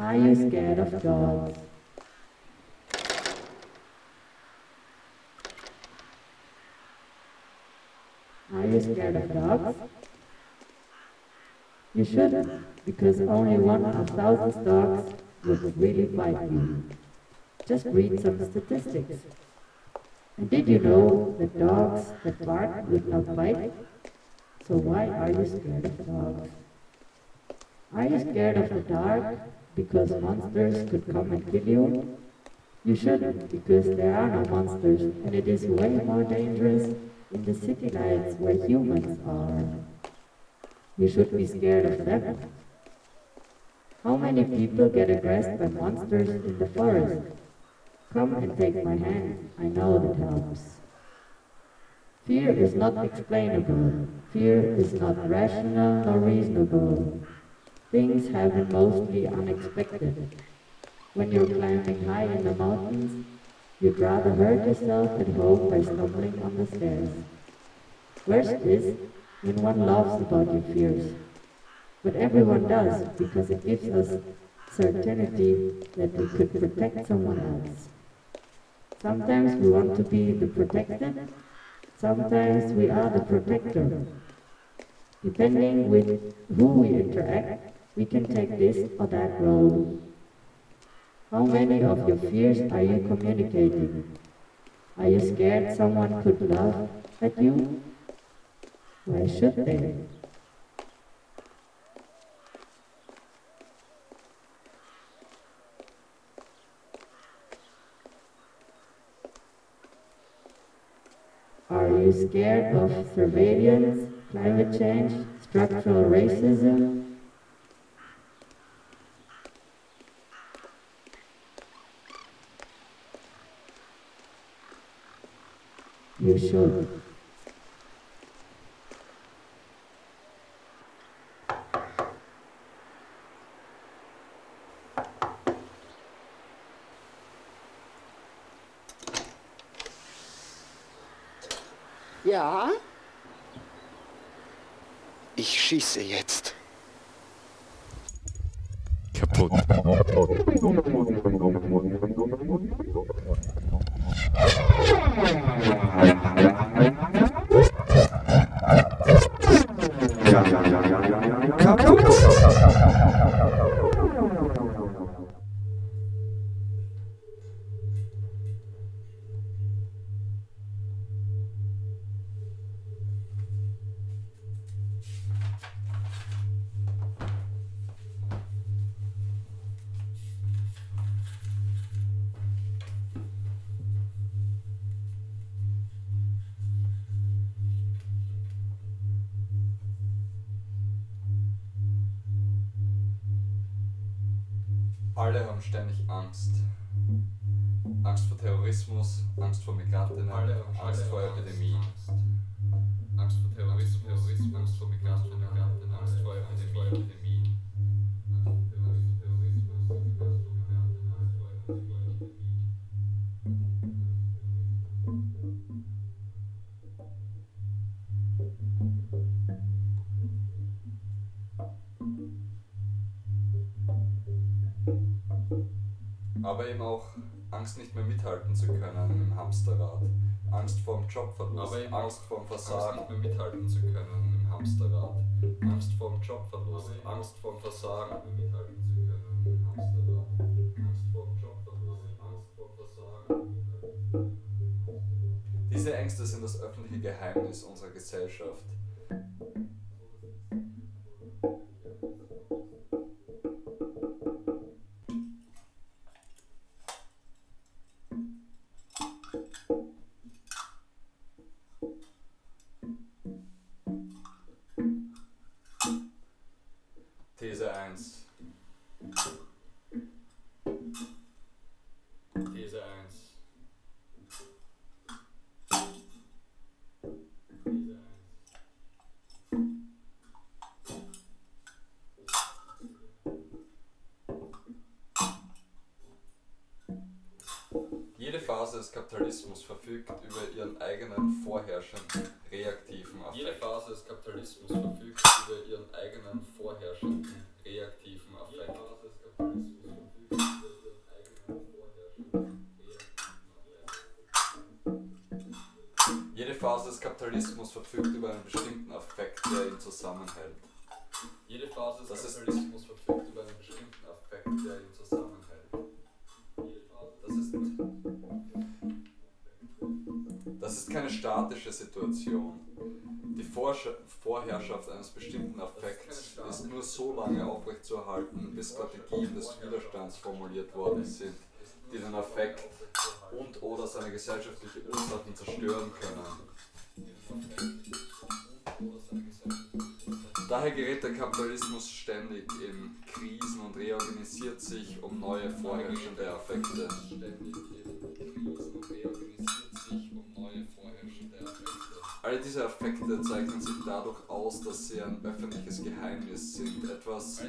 Are you scared of dogs? Are you scared of dogs? You shouldn't, because only one of thousand dogs would really bite you. Just read some statistics. And did you know that dogs that bark would not bite? So why are you scared of dogs? Are you scared of the dark because monsters could come and kill you? You shouldn't, because there are no monsters, and it is way more dangerous in the city lights where humans are. You should be scared of them. How many people get aggressed by monsters in the forest? Come and take my hand, I know that helps. Fear is not explainable. Fear is not rational nor reasonable. Things happen mostly unexpected. When you're climbing high in the mountains, you'd rather hurt yourself at home by stumbling on the stairs. Worst is when one laughs about your fears. But everyone does because it gives us certainty that we could protect someone else. Sometimes we want to be the protected, sometimes we are the protector. Depending with who we interact, we can take this or that road. How many of your fears are you communicating? Are you scared someone could laugh at you? Why should they? Are you scared of surveillance, climate change, structural racism, You should. Ja? Ich schieße jetzt. Kaputt. Thank you. Alle haben ständig Angst. Angst vor Terrorismus, Angst vor Migrantinnen, Angst vor Epidemien. Angst vor Terrorismus, Terrorismus, Angst vor Migrantinnen, Angst vor Epidemien. Zu können im Hamsterrad. Angst vor dem Jobverlust, Angst vor dem Versagen. Angst nicht mehr mithalten zu können im Hamsterrad. Angst vor dem Jobverlust, Angst vor dem Versagen. mithalten zu können im Hamsterrad. Angst vor dem Jobverlust, Angst vor dem Versagen. Diese Ängste sind das öffentliche Geheimnis unserer Gesellschaft. Eines bestimmten Affekts ist nur so lange aufrechtzuerhalten, bis Strategien des Widerstands formuliert worden sind, die den Affekt und oder seine gesellschaftliche Ursachen zerstören können. Daher gerät der Kapitalismus ständig in Krisen und reorganisiert sich um neue vorherrschende Affekte. Alle diese Affekte zeichnen sich dadurch aus, dass sie ein öffentliches Geheimnis sind. Etwas,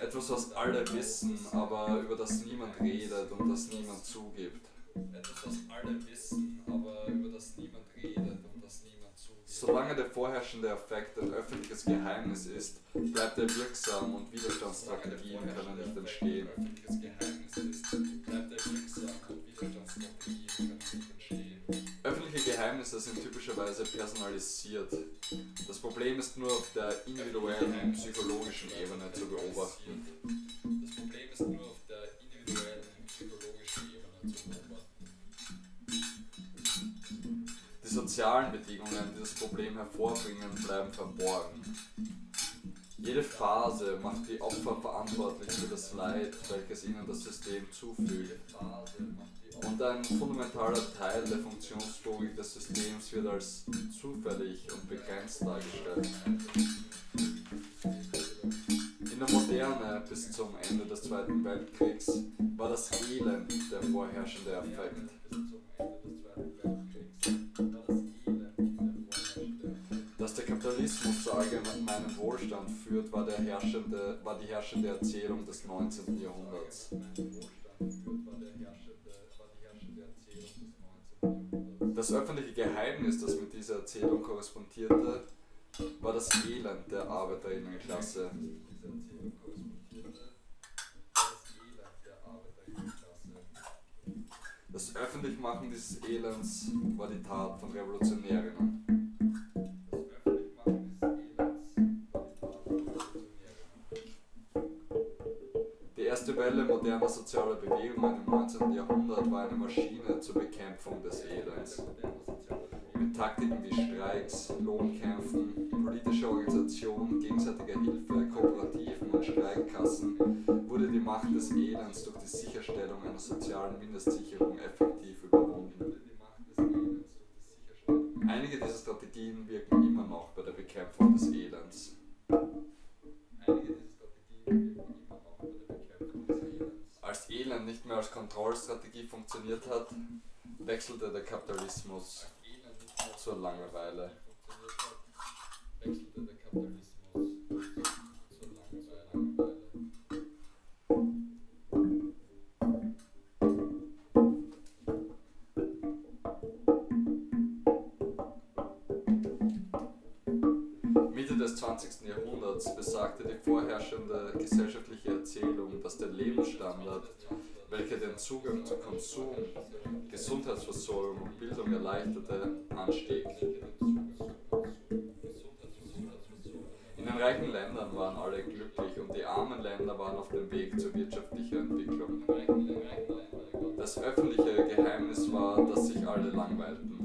etwas, was alle wissen, aber über das niemand redet und das niemand zugibt. Etwas, was alle wissen, aber über das niemand redet und das niemand zugibt. Solange der vorherrschende Affekt ein öffentliches Geheimnis ist, bleibt er wirksam und Widerstandsstrategien können nicht entstehen. öffentliches Geheimnis ist, bleibt er wirksam und Widerstandsstrategien können nicht entstehen. Geheimnisse sind typischerweise personalisiert. Das Problem ist nur auf der individuellen psychologischen Ebene zu beobachten. Das Problem ist nur auf der individuellen psychologischen Ebene zu beobachten. Die sozialen Bedingungen, die das Problem hervorbringen, bleiben verborgen. Jede Phase macht die Opfer verantwortlich für das Leid, welches ihnen das System zufügt. Und ein fundamentaler Teil der Funktionslogik des Systems wird als zufällig und begrenzt dargestellt. In der Moderne bis zum Ende des Zweiten Weltkriegs war das Elend der vorherrschende Affekt. Kapitalismus zu allgemeinem Wohlstand führt, war, war die herrschende Erzählung des 19. Jahrhunderts. Das öffentliche Geheimnis, das mit dieser Erzählung korrespondierte, war das Elend der Arbeiterinnenklasse. Das Öffentlichmachen dieses Elends war die Tat von Revolutionärinnen. Welle moderner sozialer Bewegungen im 19. Jahrhundert war eine Maschine zur Bekämpfung des Elends. Mit Taktiken wie Streiks, Lohnkämpfen, politischer Organisation, gegenseitiger Hilfe, Kooperativen und Streikkassen wurde die Macht des Elends durch die Sicherstellung einer sozialen Mindestsicherung effektiv überwunden. Einige dieser Strategien wirken immer noch bei der Bekämpfung des Elends. Als Elend nicht mehr als Kontrollstrategie funktioniert hat, wechselte der Kapitalismus zur Langeweile. Wechselte der Kapitalismus 20. Jahrhunderts besagte die vorherrschende gesellschaftliche Erzählung, dass der Lebensstandard, welcher den Zugang zu Konsum, Gesundheitsversorgung und Bildung erleichterte, anstieg. In den reichen Ländern waren alle glücklich und die armen Länder waren auf dem Weg zur wirtschaftlichen Entwicklung. Das öffentliche Geheimnis war, dass sich alle langweilten.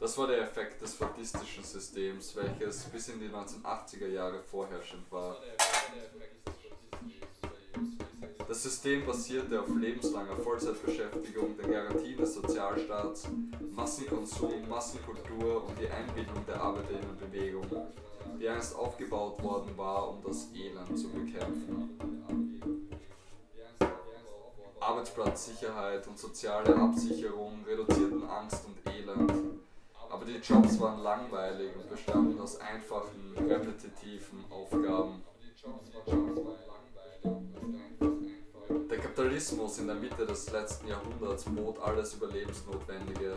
Das war der Effekt des fadistischen Systems, welches bis in die 1980er Jahre vorherrschend war. Das System basierte auf lebenslanger Vollzeitbeschäftigung, den Garantien des Sozialstaats, Massenkonsum, Massenkultur und die Einbindung der Arbeiterinnenbewegung, die einst aufgebaut worden war, um das Elend zu bekämpfen. Arbeitsplatzsicherheit und soziale Absicherung reduzierten Angst und die Jobs waren langweilig und bestanden aus einfachen, repetitiven Aufgaben. Der Kapitalismus in der Mitte des letzten Jahrhunderts bot alles Überlebensnotwendige,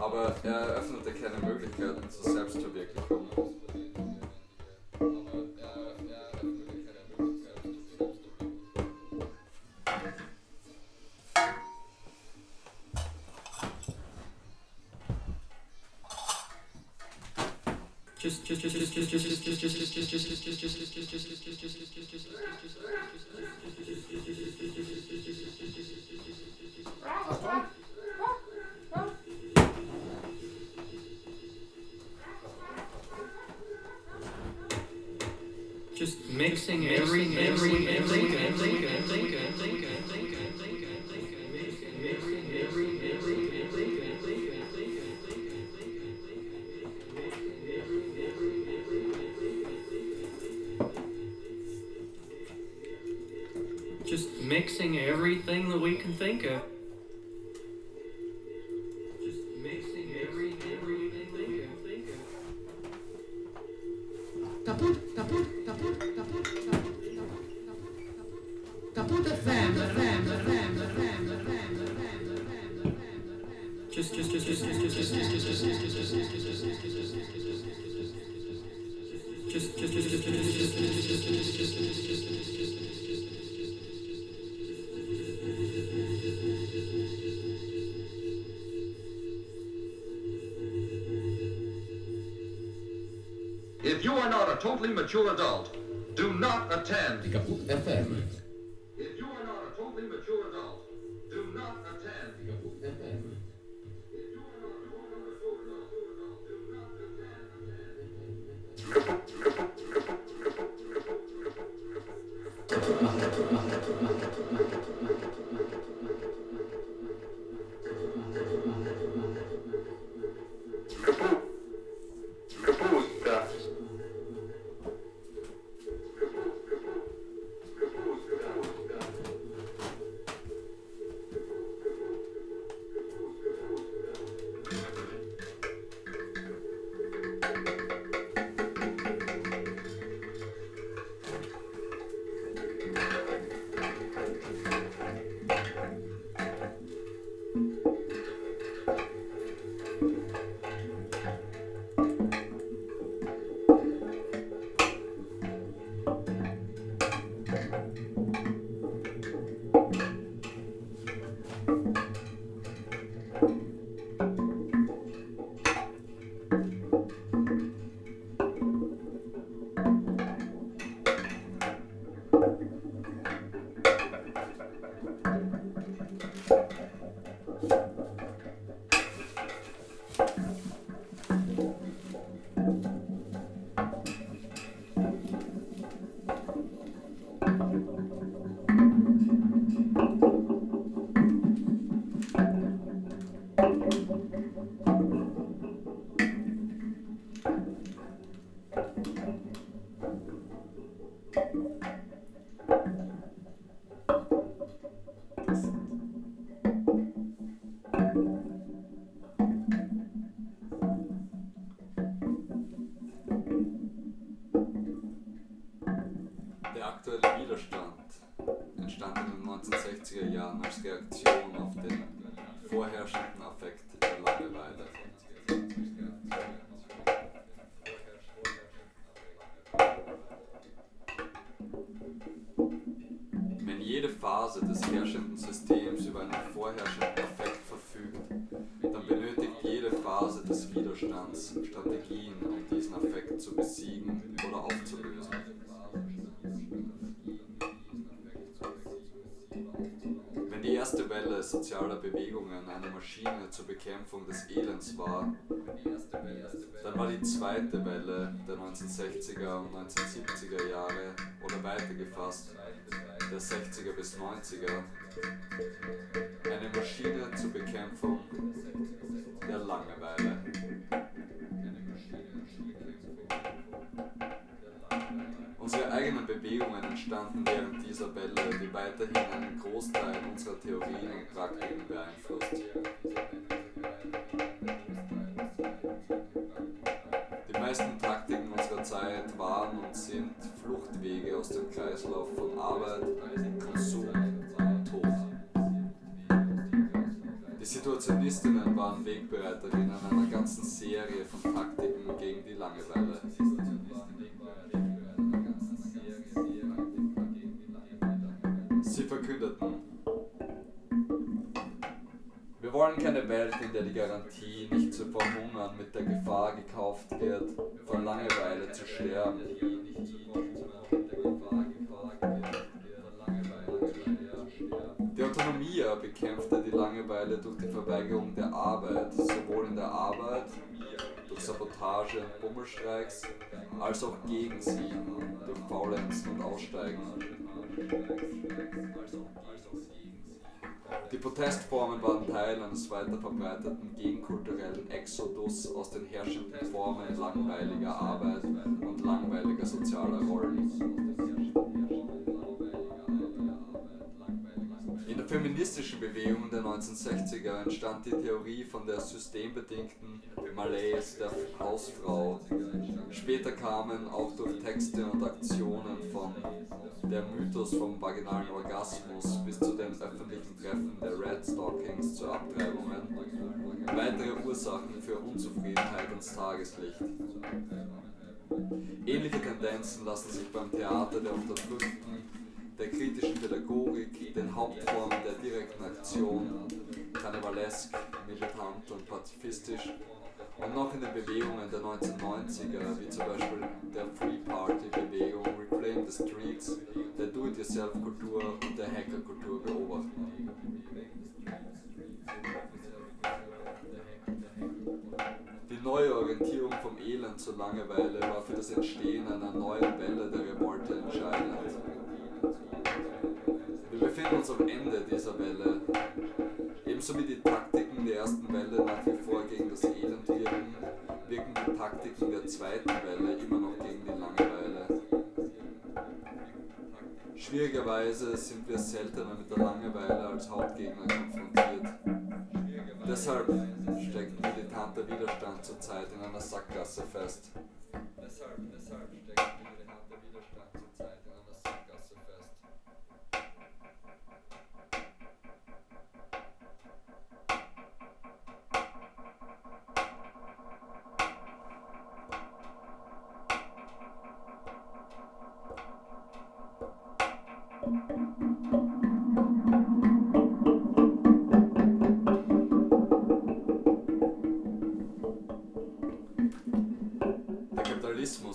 aber er eröffnete keine Möglichkeiten zur Selbstverwirklichung. Just mixing every every every every every everything that we can think of. Aktuelle Widerstand entstand in den 1960er zur Bekämpfung des Elends war, dann war die zweite Welle der 1960er und 1970er Jahre oder weiter gefasst, der 60er bis 90er, eine Maschine zur Bekämpfung der Langeweile. Unsere eigenen Bewegungen entstanden während dieser Welle, die weiterhin einen Großteil unserer Theorien und Praktiken beeinflusst. Die meisten Praktiken unserer Zeit waren und sind Fluchtwege aus dem Kreislauf von Arbeit, Konsum und Tod. Die Situationistinnen waren Wegbreiterinnen einer ganzen Serie von Taktiken gegen die Langeweile. Wollen wollen keine Welt, in der die Garantie nicht zu verhungern mit der Gefahr gekauft wird, von Langeweile zu sterben. Die Autonomie bekämpfte die Langeweile durch die Verweigerung der Arbeit, sowohl in der Arbeit, durch Sabotage und Bummelstreiks, als auch gegen sie, durch Faulenzen und Aussteigen. Die Protestformen waren Teil eines weiter verbreiteten gegenkulturellen Exodus aus den herrschenden Formen langweiliger Arbeit und langweiliger sozialer Rollen. In der feministischen Bewegung der 1960er entstand die Theorie von der systembedingten Malaise der Hausfrau. Später kamen auch durch Texte und Aktionen von der Mythos vom vaginalen Orgasmus bis zu den öffentlichen Treffen der Red Stockings zu Abtreibungen weitere Ursachen für Unzufriedenheit ins Tageslicht. Ähnliche Tendenzen lassen sich beim Theater der Unterdrückten, der kritischen Pädagogik, den Hauptformen der direkten Aktion, karnevalesk, militant und pazifistisch und noch in den Bewegungen der 1990er, wie zum Beispiel der Free Party Bewegung, Reclaim the Streets, der Do-it-yourself-Kultur und der Hacker-Kultur beobachten. Die neue Orientierung vom Elend zur Langeweile war für das Entstehen einer neuen Welle der Revolte entscheidend. Wir befinden uns am Ende dieser Welle. Ebenso wie die Taktiken der ersten Welle nach wie vor gegen das Elend wirken, wirken die Taktiken der zweiten Welle immer noch gegen die Langeweile. Schwierigerweise sind wir seltener mit der Langeweile als Hauptgegner konfrontiert. Deshalb steckt militanter Widerstand zurzeit in einer Sackgasse fest. Deshalb, deshalb steckt militanter Widerstand zurzeit in einer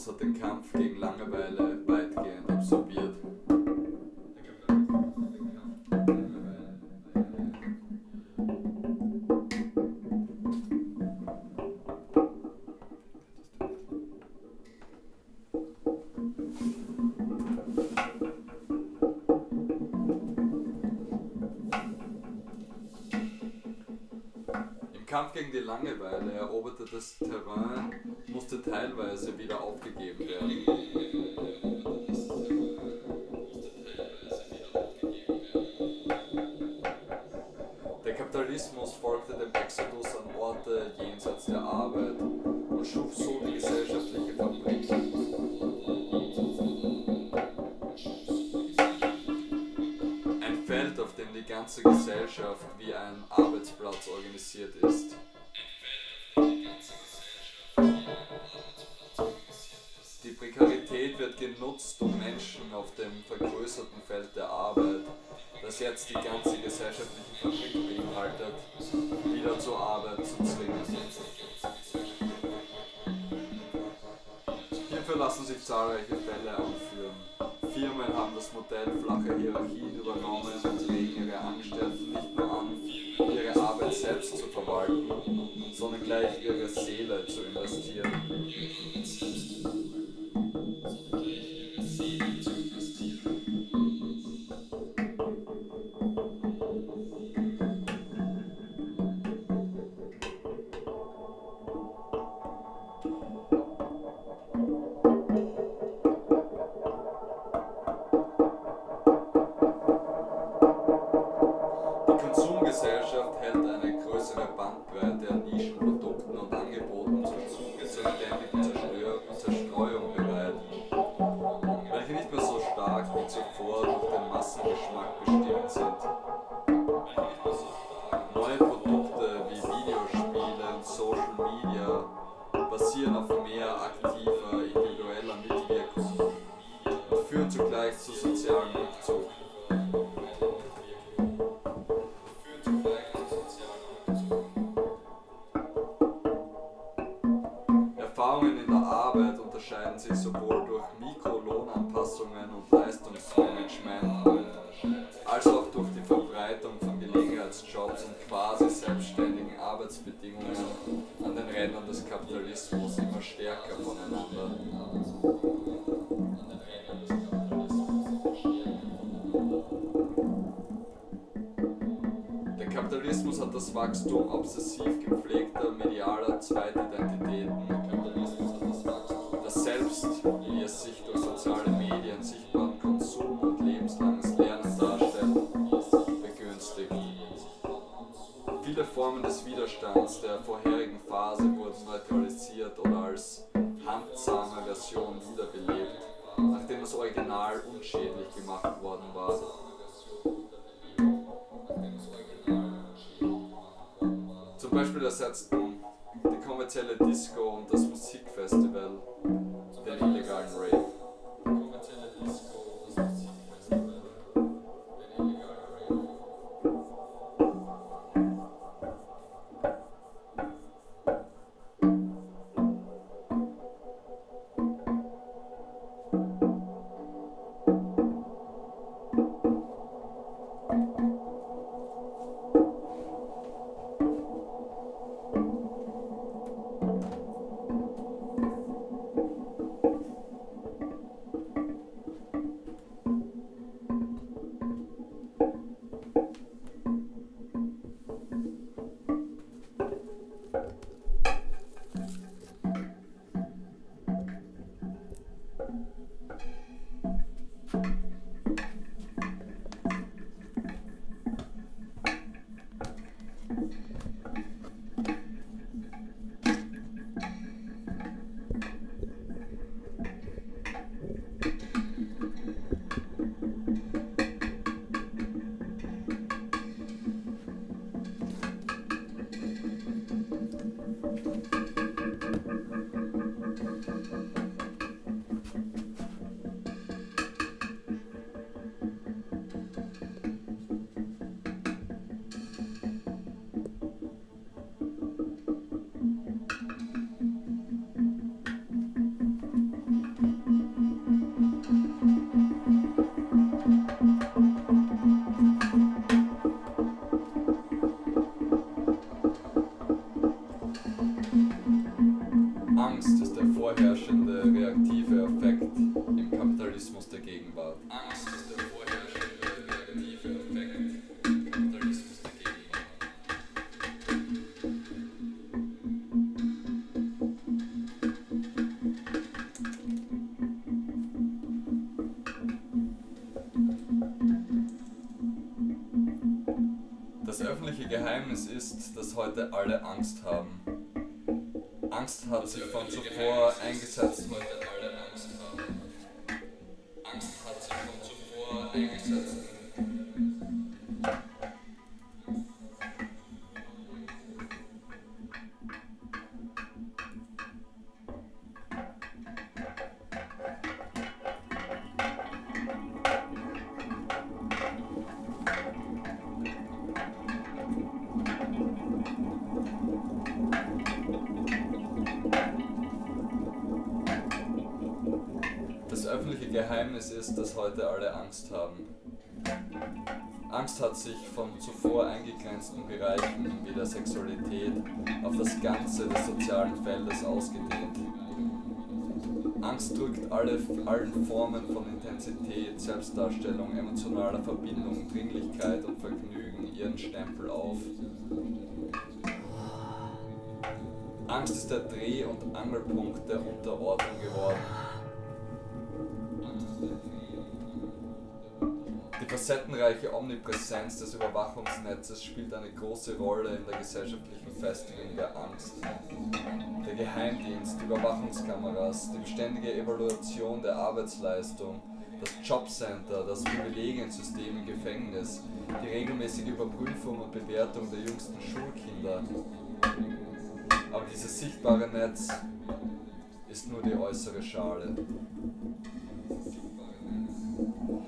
Kapitalismus hat den Kampf gegen Langeweile weitgehend absorbiert. Im Kampf gegen die Langeweile eroberte das Terrain musste teilweise wieder aufgegeben werden. Hierfür lassen sich zahlreiche Fälle anführen. Firmen haben das Modell flache Hierarchien übernommen und regen ihre Angestellten nicht nur an, ihre Arbeit selbst zu verwalten, sondern gleich ihre Seele zu investieren. Zweitidentitäten. Das Selbst, wie es sich durch alle Angst haben. Angst hat sich von zuvor eingesetzt. Ganze des sozialen Feldes ausgedehnt. Angst drückt alle, allen Formen von Intensität, Selbstdarstellung, emotionaler Verbindung, Dringlichkeit und Vergnügen ihren Stempel auf. Angst ist der Dreh- und Angelpunkt der Unterordnung geworden. Die facettenreiche Omnipräsenz des Überwachungsnetzes spielt eine große Rolle in der gesellschaftlichen Festigung der Angst. Der Geheimdienst, die Überwachungskameras, die beständige Evaluation der Arbeitsleistung, das Jobcenter, das Privilegiensystem im Gefängnis, die regelmäßige Überprüfung und Bewertung der jüngsten Schulkinder. Aber dieses sichtbare Netz ist nur die äußere Schale.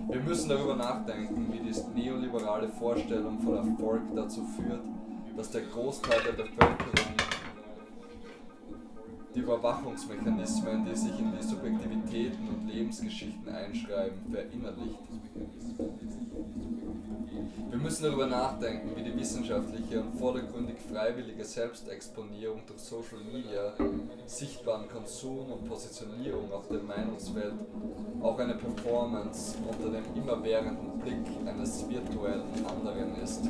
Wir müssen darüber nachdenken, wie die neoliberale Vorstellung von Erfolg dazu führt, dass der Großteil der Bevölkerung Die Überwachungsmechanismen, die sich in die Subjektivitäten und Lebensgeschichten einschreiben, verinnerlicht. Wir müssen darüber nachdenken, wie die wissenschaftliche und vordergründig freiwillige Selbstexponierung durch Social Media, sichtbaren Konsum und Positionierung auf der Meinungswelt auch eine Performance unter dem immerwährenden Blick eines virtuellen anderen ist.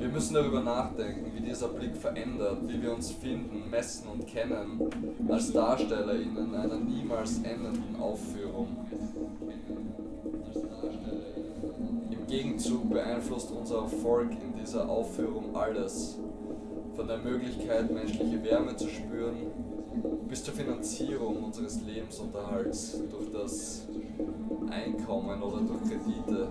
Wir müssen darüber nachdenken, wie dieser Blick verändert, wie wir uns finden, messen und kennen als DarstellerInnen einer niemals endenden Aufführung. Im Gegenzug beeinflusst unser Erfolg in dieser Aufführung alles, von der Möglichkeit, menschliche Wärme zu spüren, bis zur Finanzierung unseres Lebensunterhalts durch das Einkommen oder durch Kredite.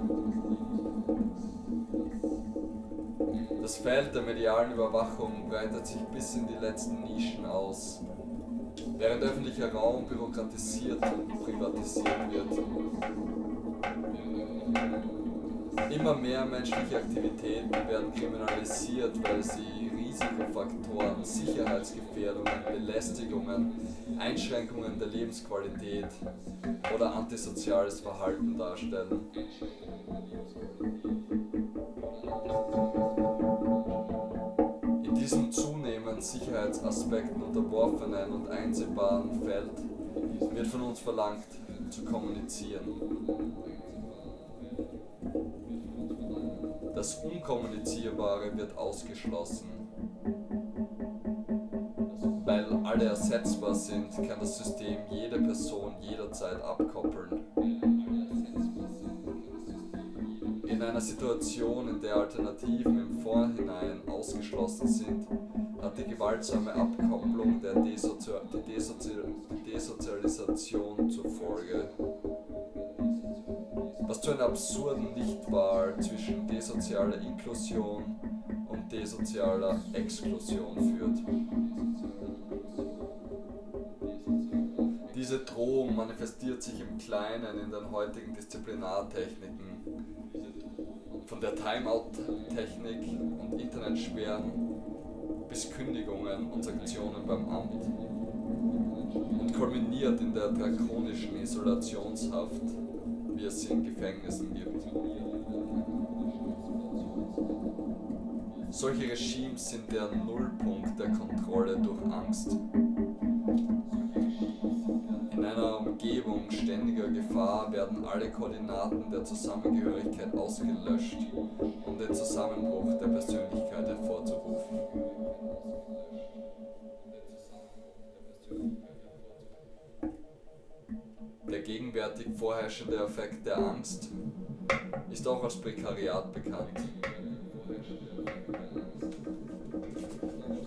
Das Feld der medialen Überwachung breitet sich bis in die letzten Nischen aus, während öffentlicher Raum bürokratisiert und privatisiert wird. Immer mehr menschliche Aktivitäten werden kriminalisiert, weil sie Risikofaktoren, Sicherheitsgefährdungen, Belästigungen, Einschränkungen der Lebensqualität oder antisoziales Verhalten darstellen. Sicherheitsaspekten unterworfenen und einsehbaren Feld wird von uns verlangt, zu kommunizieren. Das Unkommunizierbare wird ausgeschlossen. Weil alle ersetzbar sind, kann das System jede Person jederzeit abkoppeln. In einer Situation, in der Alternativen im Vorhinein ausgeschlossen sind, hat die gewaltsame Abkopplung der Desozi die Desozi Desozialisation zur Folge. Was zu einer absurden Nichtwahl zwischen desozialer Inklusion und desozialer Exklusion führt. Diese Drohung manifestiert sich im Kleinen in den heutigen Disziplinartechniken, von der Timeout-Technik und Internetsperren bis Kündigungen und Sanktionen beim Amt und kulminiert in der drakonischen Isolationshaft, wie es sie in Gefängnissen gibt. Solche Regimes sind der Nullpunkt der Kontrolle durch Angst. In einer Umgebung ständiger Gefahr werden alle Koordinaten der Zusammengehörigkeit ausgelöscht, um den Zusammenbruch der Persönlichkeit hervorzurufen. Der gegenwärtig vorherrschende Effekt der Angst ist auch als Prekariat bekannt.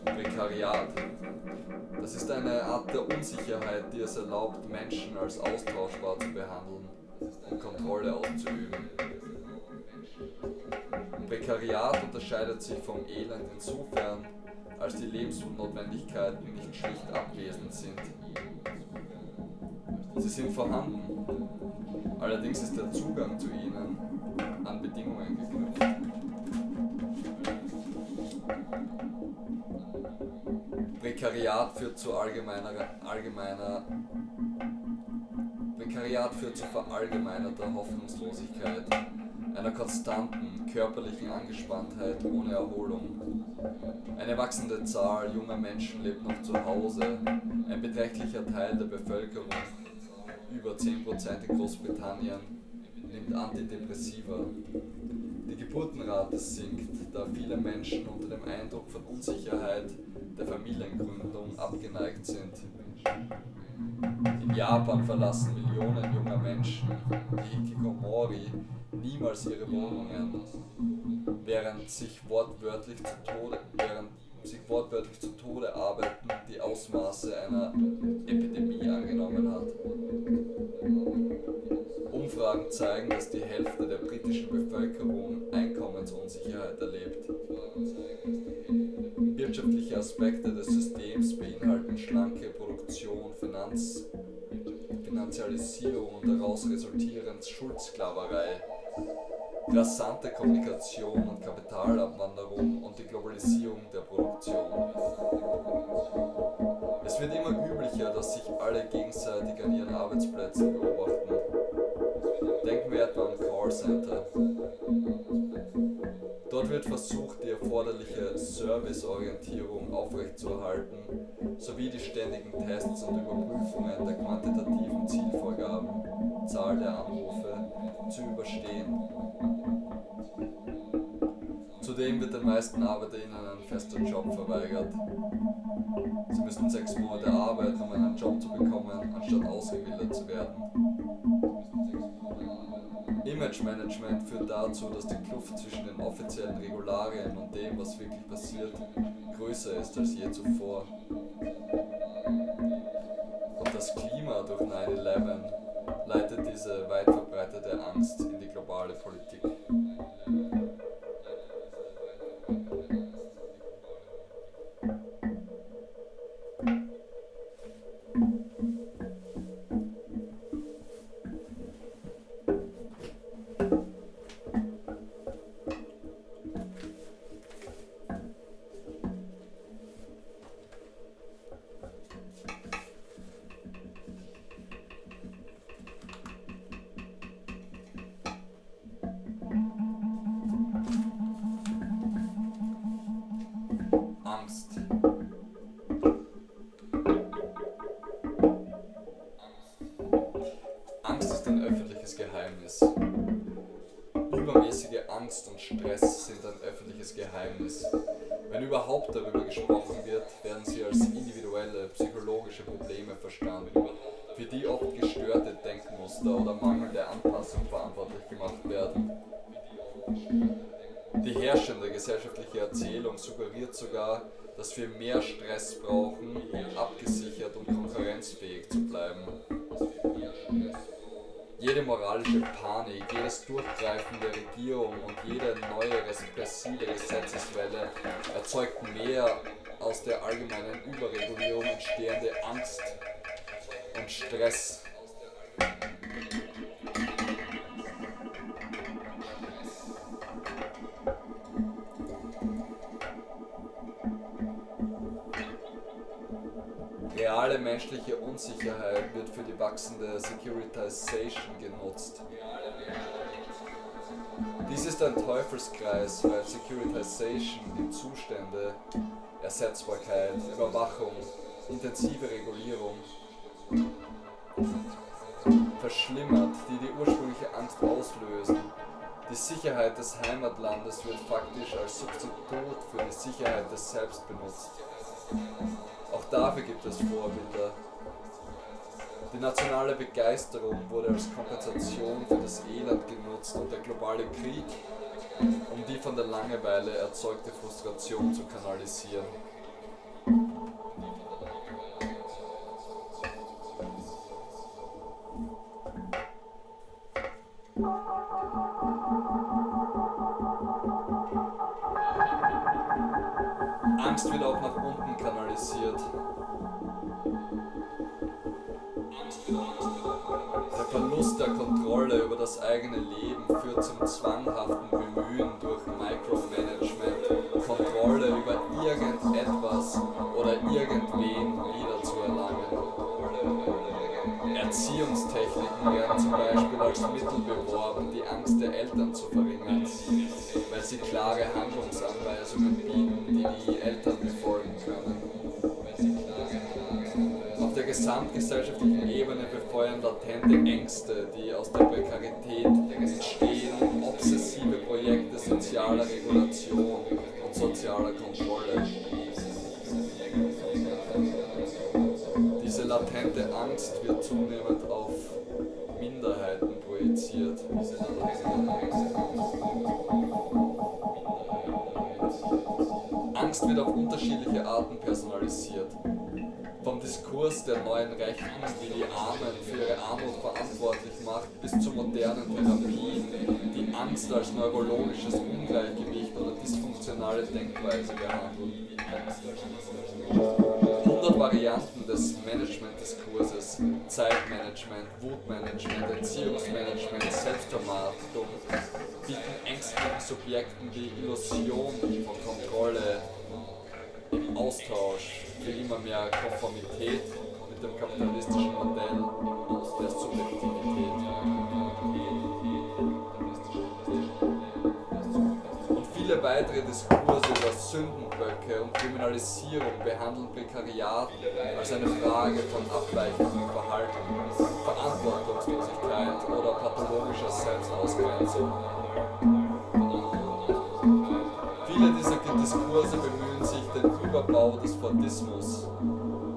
Prekariat. Das ist eine Art der Unsicherheit, die es erlaubt, Menschen als austauschbar zu behandeln und Kontrolle auszuüben. Prekariat unterscheidet sich vom Elend insofern, als die Lebensnotwendigkeiten nicht schlicht abwesend sind. Sie sind vorhanden, allerdings ist der Zugang zu ihnen an Bedingungen geknüpft. Prekariat führt zu allgemeiner, allgemeiner Prekariat führt zu verallgemeinerter Hoffnungslosigkeit, einer konstanten körperlichen Angespanntheit ohne Erholung. Eine wachsende Zahl junger Menschen lebt noch zu Hause. Ein beträchtlicher Teil der Bevölkerung, über 10% in Großbritannien, nimmt Antidepressiva. Die Geburtenrate sinkt, da viele Menschen unter dem Eindruck von Unsicherheit der Familiengründung abgeneigt sind. In Japan verlassen Millionen junger Menschen, die Hikikomori, niemals ihre Wohnungen, während sich wortwörtlich zu Tode, während sich wortwörtlich zu Tode arbeiten, die Ausmaße einer Epidemie angenommen hat. Umfragen zeigen, dass die Hälfte der britischen Bevölkerung Einkommensunsicherheit erlebt. Wirtschaftliche Aspekte des Systems beinhalten schlanke Produktion, Finanz, Finanzialisierung und daraus resultierend Schuldsklaverei. Rasante Kommunikation und Kapitalabwanderung und die Globalisierung der Produktion. Es wird immer üblicher, dass sich alle gegenseitig an ihren Arbeitsplätzen beobachten. Denken wir etwa an Callcenter. Dort wird versucht, die erforderliche Serviceorientierung aufrechtzuerhalten, sowie die ständigen Tests und Überprüfungen der quantitativen Zielvorgaben, Zahl der Anrufe, zu überstehen. Zudem wird den meisten ArbeiterInnen ein fester Job verweigert. Sie müssen sechs Monate arbeiten, um einen Job zu bekommen, anstatt ausgebildet zu werden. Image Management führt dazu, dass die Kluft zwischen den offiziellen Regularien und dem, was wirklich passiert, größer ist als je zuvor. Und das Klima durch 9-11 leitet diese weit verbreitete Angst in die globale Politik. Geheimnis. Wenn überhaupt darüber gesprochen wird, werden sie als individuelle psychologische Probleme verstanden, für die oft gestörte Denkmuster oder mangelnde Anpassung verantwortlich gemacht werden. Die herrschende gesellschaftliche Erzählung suggeriert sogar, dass wir mehr Stress brauchen, um abgesichert und konkurrenzfähig zu bleiben. Jede moralische Panik, jedes Durchgreifen der Regierung und jede neue repressive Gesetzeswelle erzeugt mehr aus der allgemeinen Überregulierung entstehende Angst und Stress. Reale menschliche Unsicherheit wird für die wachsende Securitization genutzt. Dies ist ein Teufelskreis, weil Securitization die Zustände Ersetzbarkeit, Überwachung, intensive Regulierung verschlimmert, die die ursprüngliche Angst auslösen. Die Sicherheit des Heimatlandes wird faktisch als Substitut für die Sicherheit des Selbst benutzt. Auch dafür gibt es Vorbilder. Die nationale Begeisterung wurde als Kompensation für das Elend genutzt und der globale Krieg, um die von der Langeweile erzeugte Frustration zu kanalisieren. Angst wird auch nach kanalisiert. Der Verlust der Kontrolle über das eigene Leben führt zum zwanghaften Bemühen durch Micromanagement, Kontrolle über irgendetwas oder irgendwen wiederzuerlangen. Erziehungstechniken werden zum Beispiel als Mittel beworben, die Angst der Eltern zu verringern, weil sie klare Handlungsanweisungen bieten, die die Eltern befolgen können. Auf der gesamtgesellschaftlichen Ebene befeuern latente Ängste, die aus der Prekarität entstehen, obsessive Projekte sozialer Regulation und sozialer Kontrolle. Diese latente Angst wird zunehmend auf Minderheiten projiziert. Angst wird auf unterschiedliche Arten personalisiert. Vom Diskurs der neuen Rechten, die die Armen für ihre Armut verantwortlich macht, bis zu modernen Therapien, die Angst als neurologisches Ungleichgewicht oder dysfunktionale Denkweise behandeln. 100 Varianten des Management-Diskurses, Zeitmanagement, Wutmanagement, Erziehungsmanagement, Selbstvermarktung, bieten ängstlichen Subjekten die Illusion von Kontrolle im Austausch für immer mehr Konformität mit dem kapitalistischen Modell der Subjektivität. Und viele weitere Diskurse Sündenböcke und Kriminalisierung behandeln Prekariat als eine Frage von abweichendem Verhalten, Verantwortungslosigkeit oder pathologischer Selbstausgrenzung. Viele dieser Diskurse bemühen sich, den Überbau des Fordismus,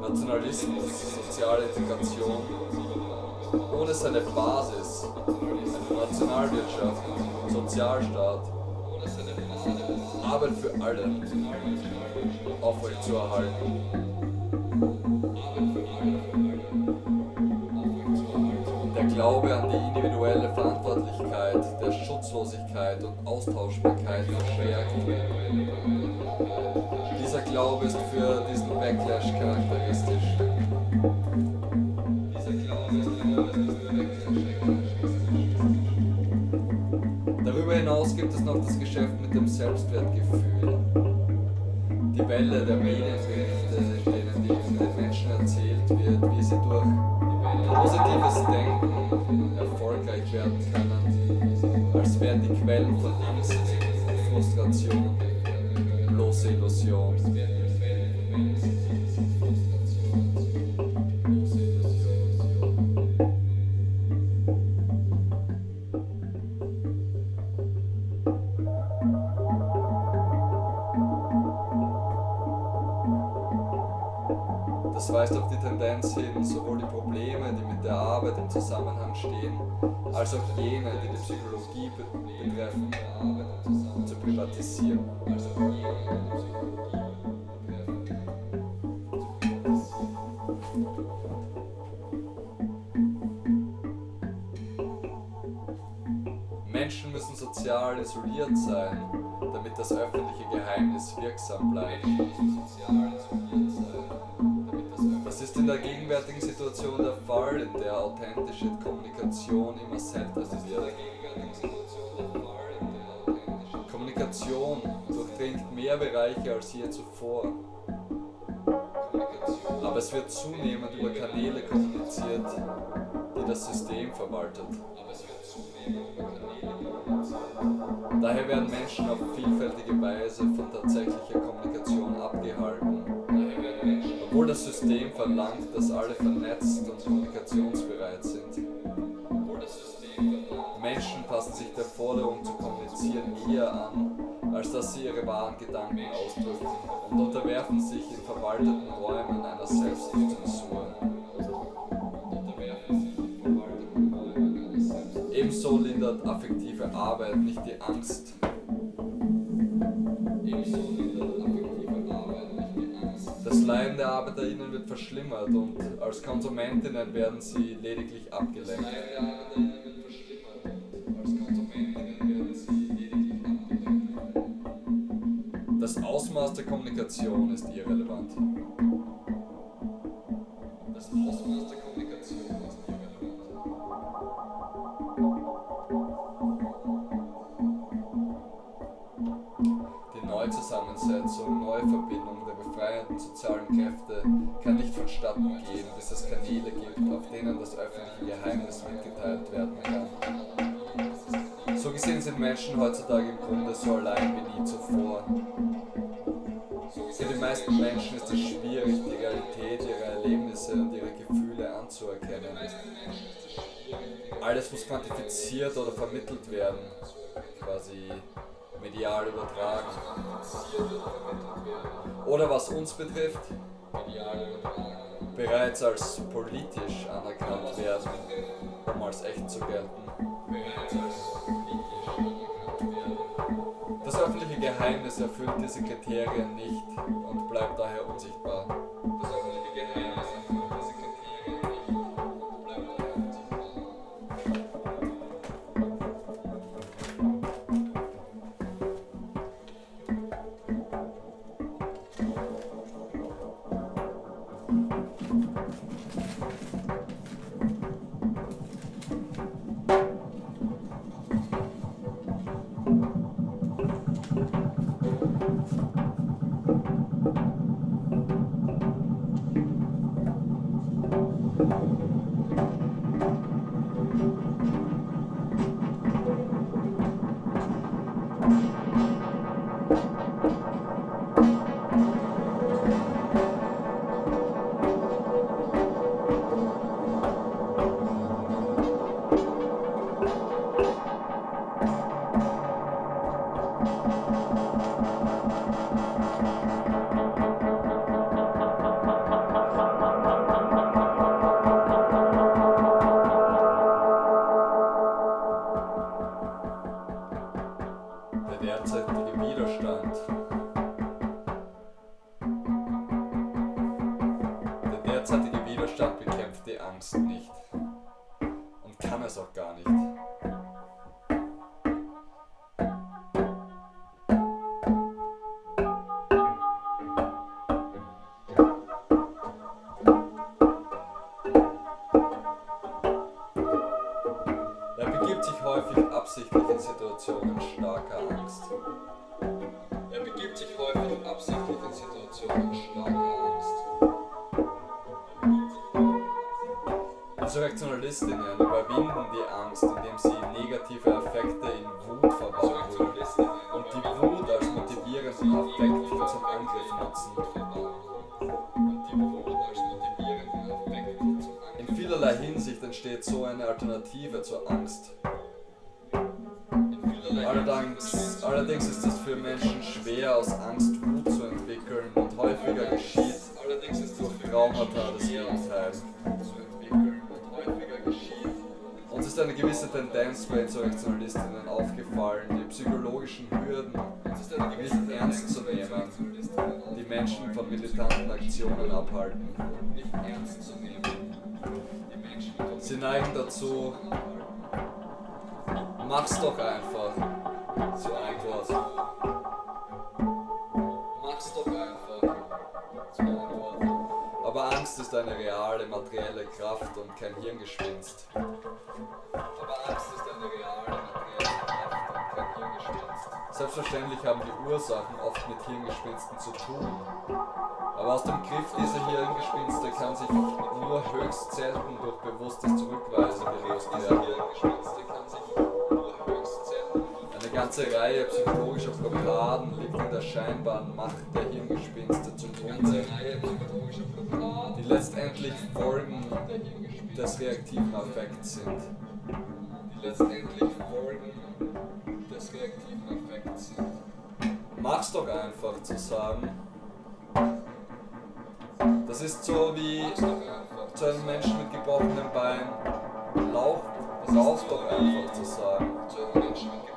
Nationalismus, soziale Integration ohne seine Basis, eine Nationalwirtschaft, Sozialstaat, Arbeit für alle aufrechtzuerhalten. Der Glaube an die individuelle Verantwortlichkeit, der Schutzlosigkeit und Austauschbarkeit verstärkt. Dieser Glaube ist für diesen Backlash charakteristisch. Hinaus gibt es noch das Geschäft mit dem Selbstwertgefühl. Die Welle der Medienberichte, in denen die, den Menschen erzählt wird, wie sie durch positives Denken erfolgreich werden können, als wären die Quellen von Angst Frustration bloße Illusion. Weist auf die Tendenz hin, sowohl die Probleme, die mit der Arbeit im Zusammenhang stehen, als auch jene, die die Psychologie be betreffen, zu privatisieren. Menschen müssen sozial isoliert sein, damit das öffentliche Geheimnis wirksam bleibt. Das ist in der gegenwärtigen Situation der Fall, in der authentische Kommunikation immer seltener wird. Kommunikation durchdringt mehr Bereiche als je zuvor. Aber es wird zunehmend über Kanäle kommuniziert, die das System verwaltet. Daher werden Menschen auf vielfältige Weise von tatsächlicher Kommunikation abgehalten, obwohl das System verlangt, dass alle vernetzt und kommunikationsbereit sind. Menschen passen sich der Forderung zu kommunizieren eher an, als dass sie ihre wahren Gedanken ausdrücken und unterwerfen sich in verwalteten Räumen einer Selbstzensur. Ebenso lindert affektive Arbeit nicht die Angst. Das Leiden der ArbeiterInnen wird verschlimmert und als Konsumentinnen werden sie lediglich abgelenkt. Das Ausmaß der Kommunikation ist irrelevant. Das Ausmaß der Kommunikation ist irrelevant. Die Neuzusammensetzung, Neuverbindung der befreienden sozialen Kräfte kann nicht vonstatten gehen, bis es Kanäle gibt, auf denen das öffentliche Geheimnis mitgeteilt werden kann. So gesehen sind Menschen heutzutage im Grunde so allein wie nie zuvor. Für die meisten Menschen ist es schwierig, die Realität ihrer Erlebnisse und ihrer Gefühle anzuerkennen. Alles muss quantifiziert oder vermittelt werden, quasi medial übertragen. Oder was uns betrifft, bereits als politisch anerkannt werden, um als echt zu gelten. Das öffentliche Geheimnis erfüllt diese Kriterien nicht und bleibt daher unsichtbar. Das öffentliche Geheimnis erfüllt Situationen starker Angst. Er begibt sich häufig absichtlich in Situationen starker Angst. Insurrektionalistinnen überwinden Tendenz bei Insurrektionalistinnen aufgefallen, die psychologischen Hürden. Nicht ernst zu nehmen, die Menschen von militanten Aktionen abhalten. Sie neigen dazu, mach's doch einfach, zur Antwort. Mach's Angst ist eine reale, materielle Kraft und kein Hirngespinst. Aber Angst ist eine reale, materielle Kraft und kein Hirngespinst. Selbstverständlich haben die Ursachen oft mit Hirngespinsten zu tun. Aber aus dem Griff dieser Hirngespinste kann sich nur höchst selten durch bewusstes Zurückweisen bewegt werden. Eine ganze Reihe psychologischer Blockaden liegt in der scheinbaren Macht der Hirngespinste zugrunde, die letztendlich Folgen des reaktiven Affekts sind. Die letztendlich Folgen des reaktiven Affekts sind. Mach's doch einfach zu sagen. Das ist so wie zu einem Menschen mit gebrochenem Bein. Lauf, lauf doch einfach zu sagen. Zu einem Menschen mit gebrochenem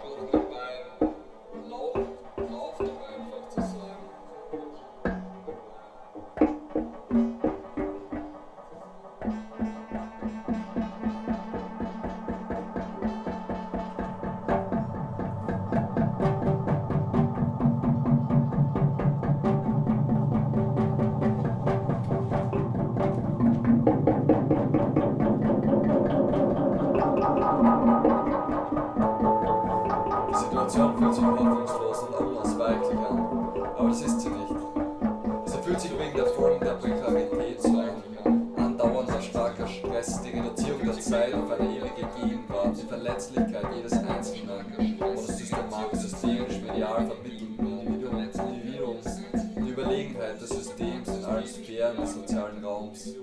Verletzlichkeit jedes Einzelnen oder systematisch systemisch medial vermittelten Individuum- Individuums, die Überlegenheit des Systems in allen Sphären des sozialen Raums.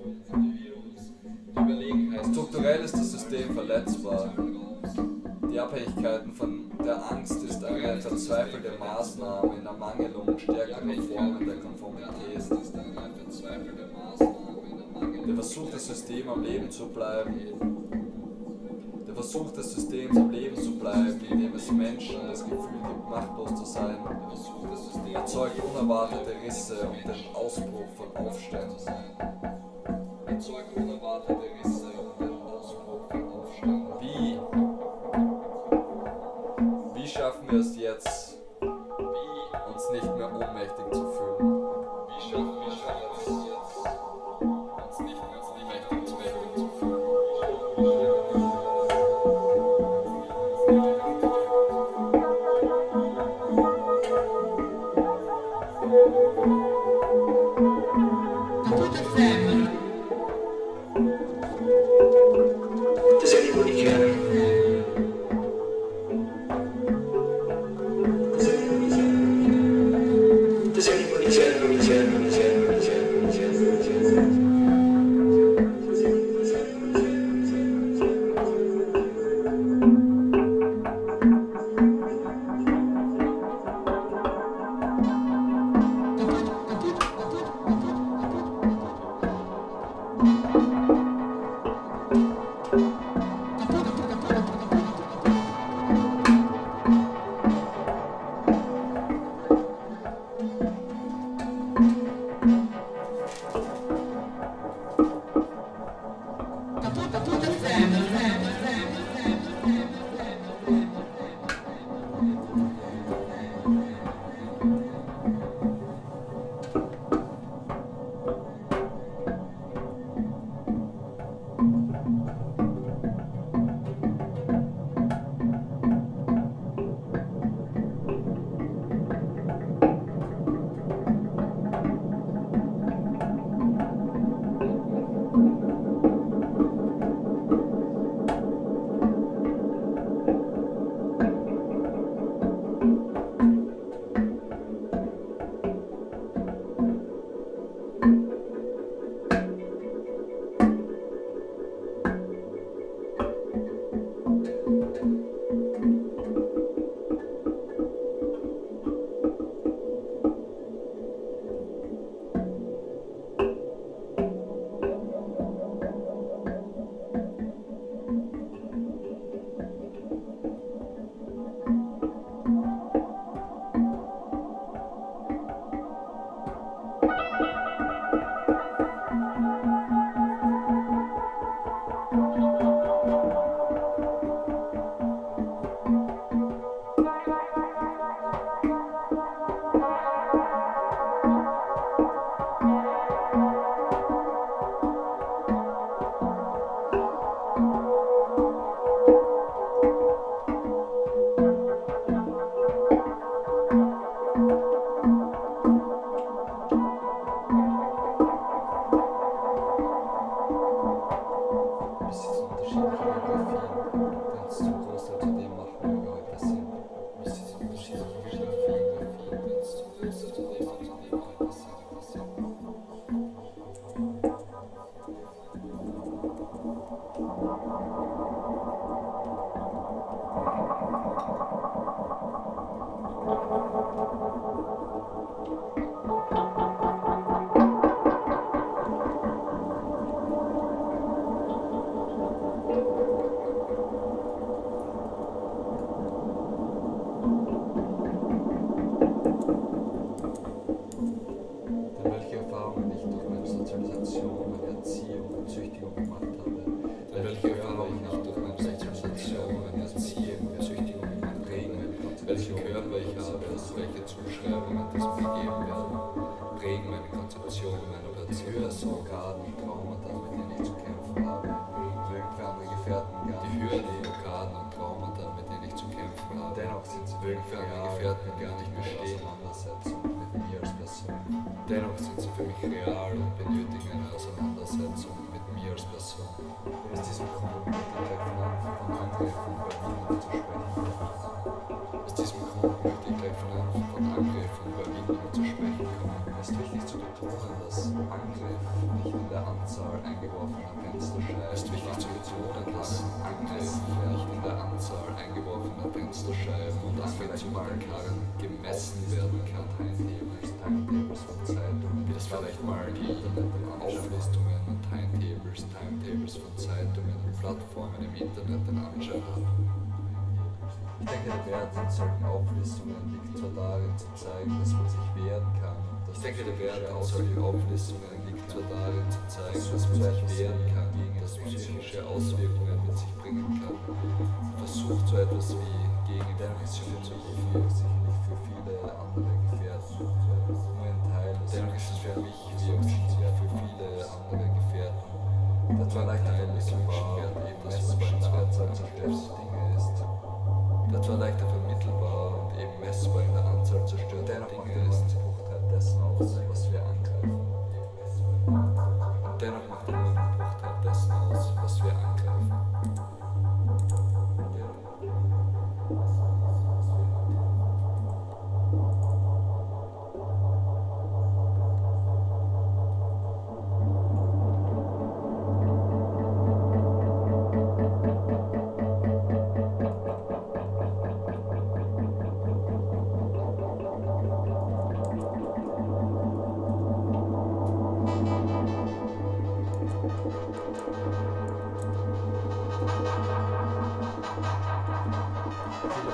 Strukturell ist das System verletzbar. Die Abhängigkeiten von der Angst ist eine verzweifelte Maßnahme in Ermangelung stärkerer Formen der Konformität. Der Versuch, das System am Leben zu bleiben. Versuch des Systems am Leben zu bleiben, indem es Menschen das Gefühl gibt, machtlos zu sein, erzeugt unerwartete Risse und den Ausbruch von Aufständen. Erzeugt unerwartete Risse und den Ausbruch von Aufständen. Wie? Wie schaffen wir es jetzt, uns nicht mehr ohnmächtig zu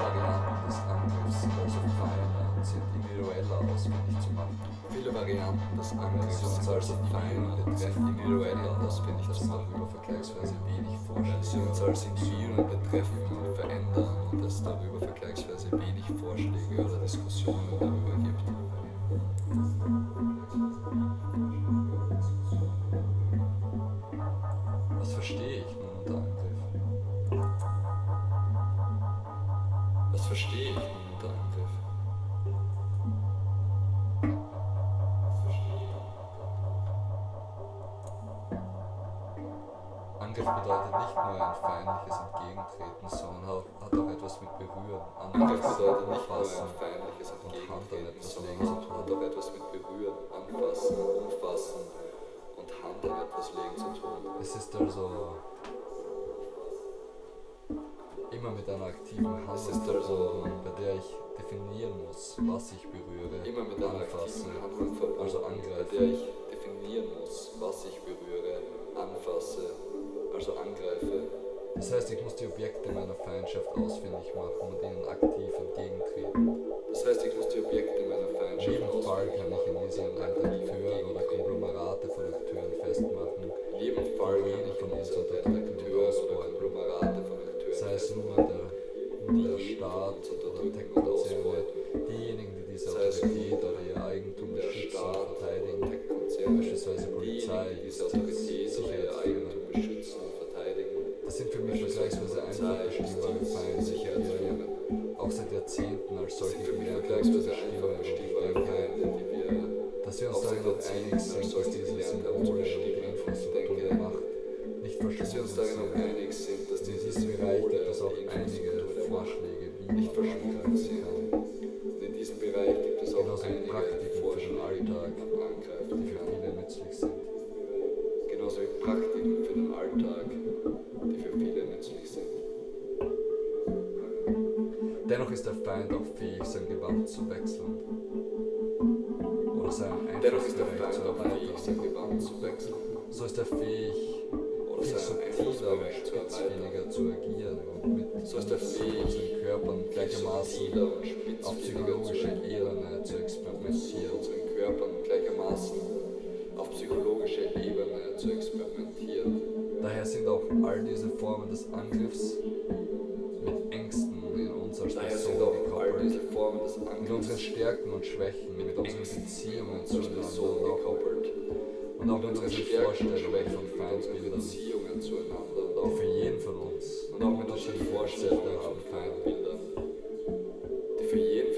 Varianten des Angriffs sind also feiner und sind individueller ausfindig zu machen. Viele Varianten des Angriffs sind also feiner und betreffen individueller ausfindig zu machen, über vergleichsweise wenig Vorschläge. Sie uns als Individuen betreffen und verändern und es darüber vergleichsweise wenig Vorschläge oder Diskussionen darüber gibt. Nur ein feindliches Entgegentreten, sondern hat hat auch etwas mit Berühren, Angriff bedeutet nicht nur ein feindliches Entgegentreten, sondern hat auch etwas mit Berühren, Anfassen, Umfassen und Hand an etwas legen zu tun. Es ist also immer mit einer aktiven Hand es ist also, bei der ich definieren muss, was ich berühre, immer mit einer anfassen, aktiven Hand also angreife, bei der ich definieren muss, was ich berühre, anfasse, also angreife. Das heißt, ich muss die Objekte meiner Feindschaft ausfindig machen und ihnen aktiv entgegentreten. Das heißt, ich muss die Objekte meiner Feindschaft In jedem Fall kann ich in diesen Akteure oder Konglomerate von Akteuren festmachen. In jedem Fall kann ich von diesen Akteure oder Konglomerate von Akteuren Sei es nur der, der Staat oder Tech-Konzerne, diejenigen, die diese Autorität oder ihr Eigentum beschützen und verteidigen, beispielsweise Polizei, Sicherheitsfirmen, beschützen und verteidigen. Das sind für mich vergleichsweise einfache Bestimmungen Feinde, die auch seit Jahrzehnten als solche gemerkt vergleichsweise einfache Bestimmungen Feinde, die wir dass wir uns darin auch einig sind, dass diese Symbole und die Infrastruktur der Macht nicht verschwunden sind. einig sind, dass in diesem Bereich es auch einige Vorschläge, wie nicht verschwunden sind. In diesem Bereich gibt es auch Genauso einige Praktiken für den Alltag, die für viele nützlich sind. Genauso wie Praktiken für den Alltag, die für viele nützlich sind. Dennoch ist der Feind auch fähig, sein Gewand zu wechseln. Oder seinen Einflussbereich zu erweitern. sein Gewand zu wechseln. So ist er fähig, sehr subtil, aber spitzfindiger zu agieren und mit so unseren Körpern gleichermaßen auf psychologischer Ebene zu experimentieren. unseren Körpern gleichermaßen auf psychologischer Ebene zu experimentieren. Daher sind auch all diese Formen des Angriffs mit Ängsten in uns als Daher Person sind auch all diese Formen des Angriffs mit unseren Stärken und Schwächen, mit unseren Beziehungen zu Personen gekoppelt und auch unsere Stärken, Schwächen, Feindbilder, Beziehungen zueinander und auch für jeden von uns. Und auch mit unseren Vorstellungen von Feindbildern, die für jeden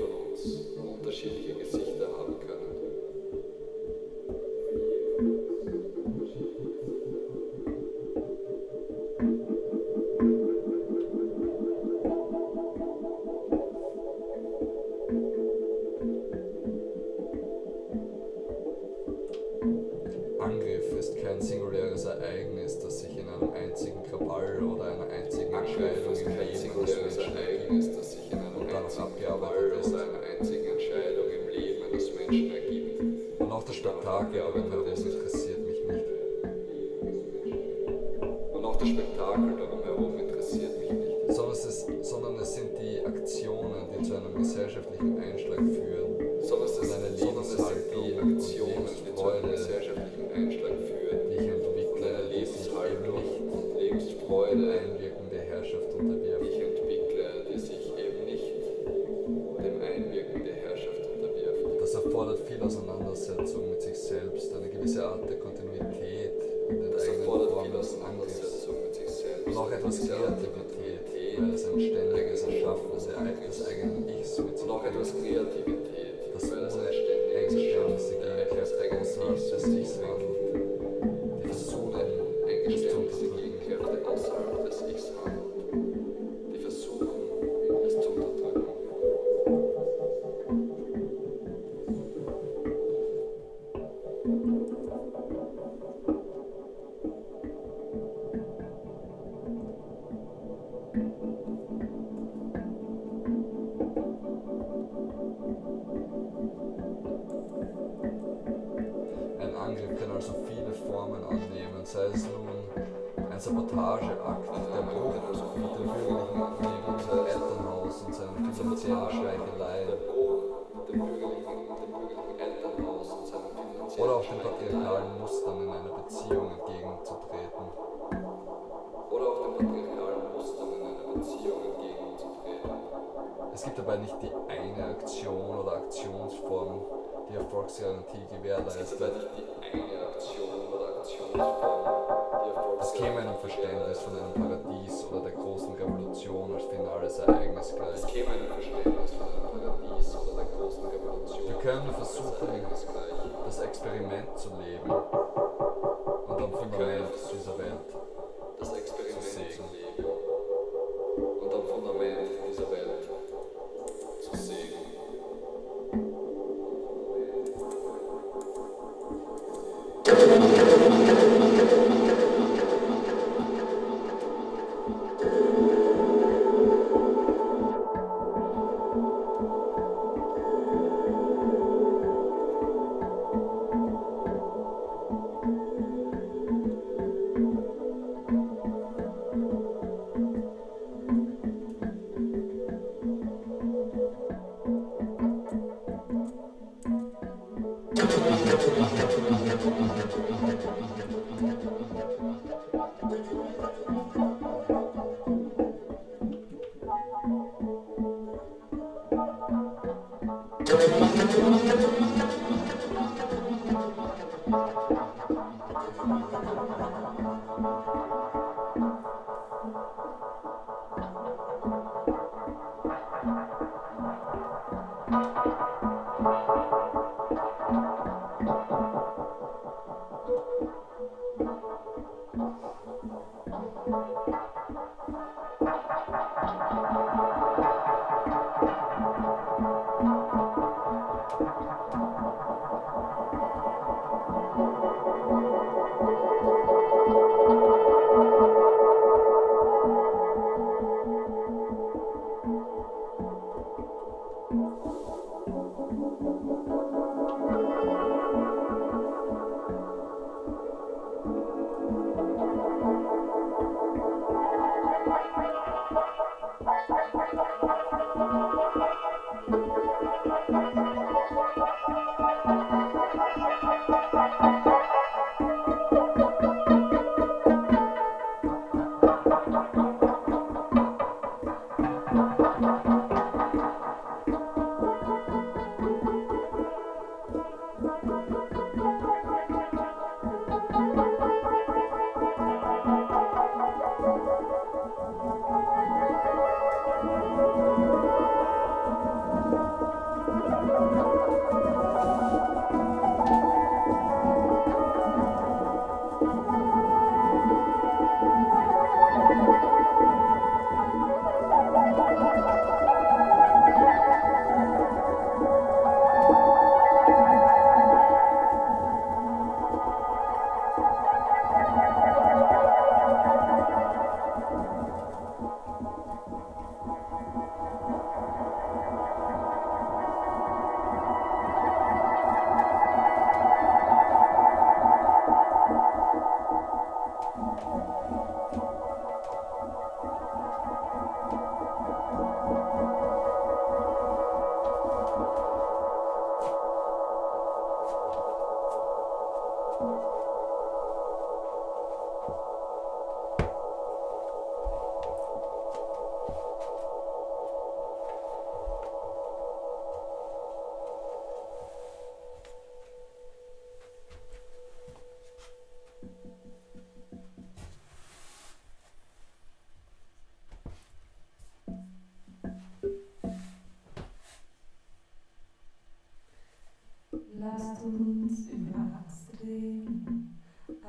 Es gibt dabei nicht die eine Aktion oder Aktionsform, die Erfolgsgarantie gewährleistet. Es gibt nicht die eine Aktion oder Aktionsform, die Es käme einem Verständnis von einem Paradies oder der großen Revolution als finales Ereignis gleich. Es käme einem Verständnis von einem Paradies oder der großen Revolution. Wir können versuchen, das Experiment zu leben und am Fundament dieser Welt das Experiment zu, zu leben. Afundamento, Isabel. Sossego.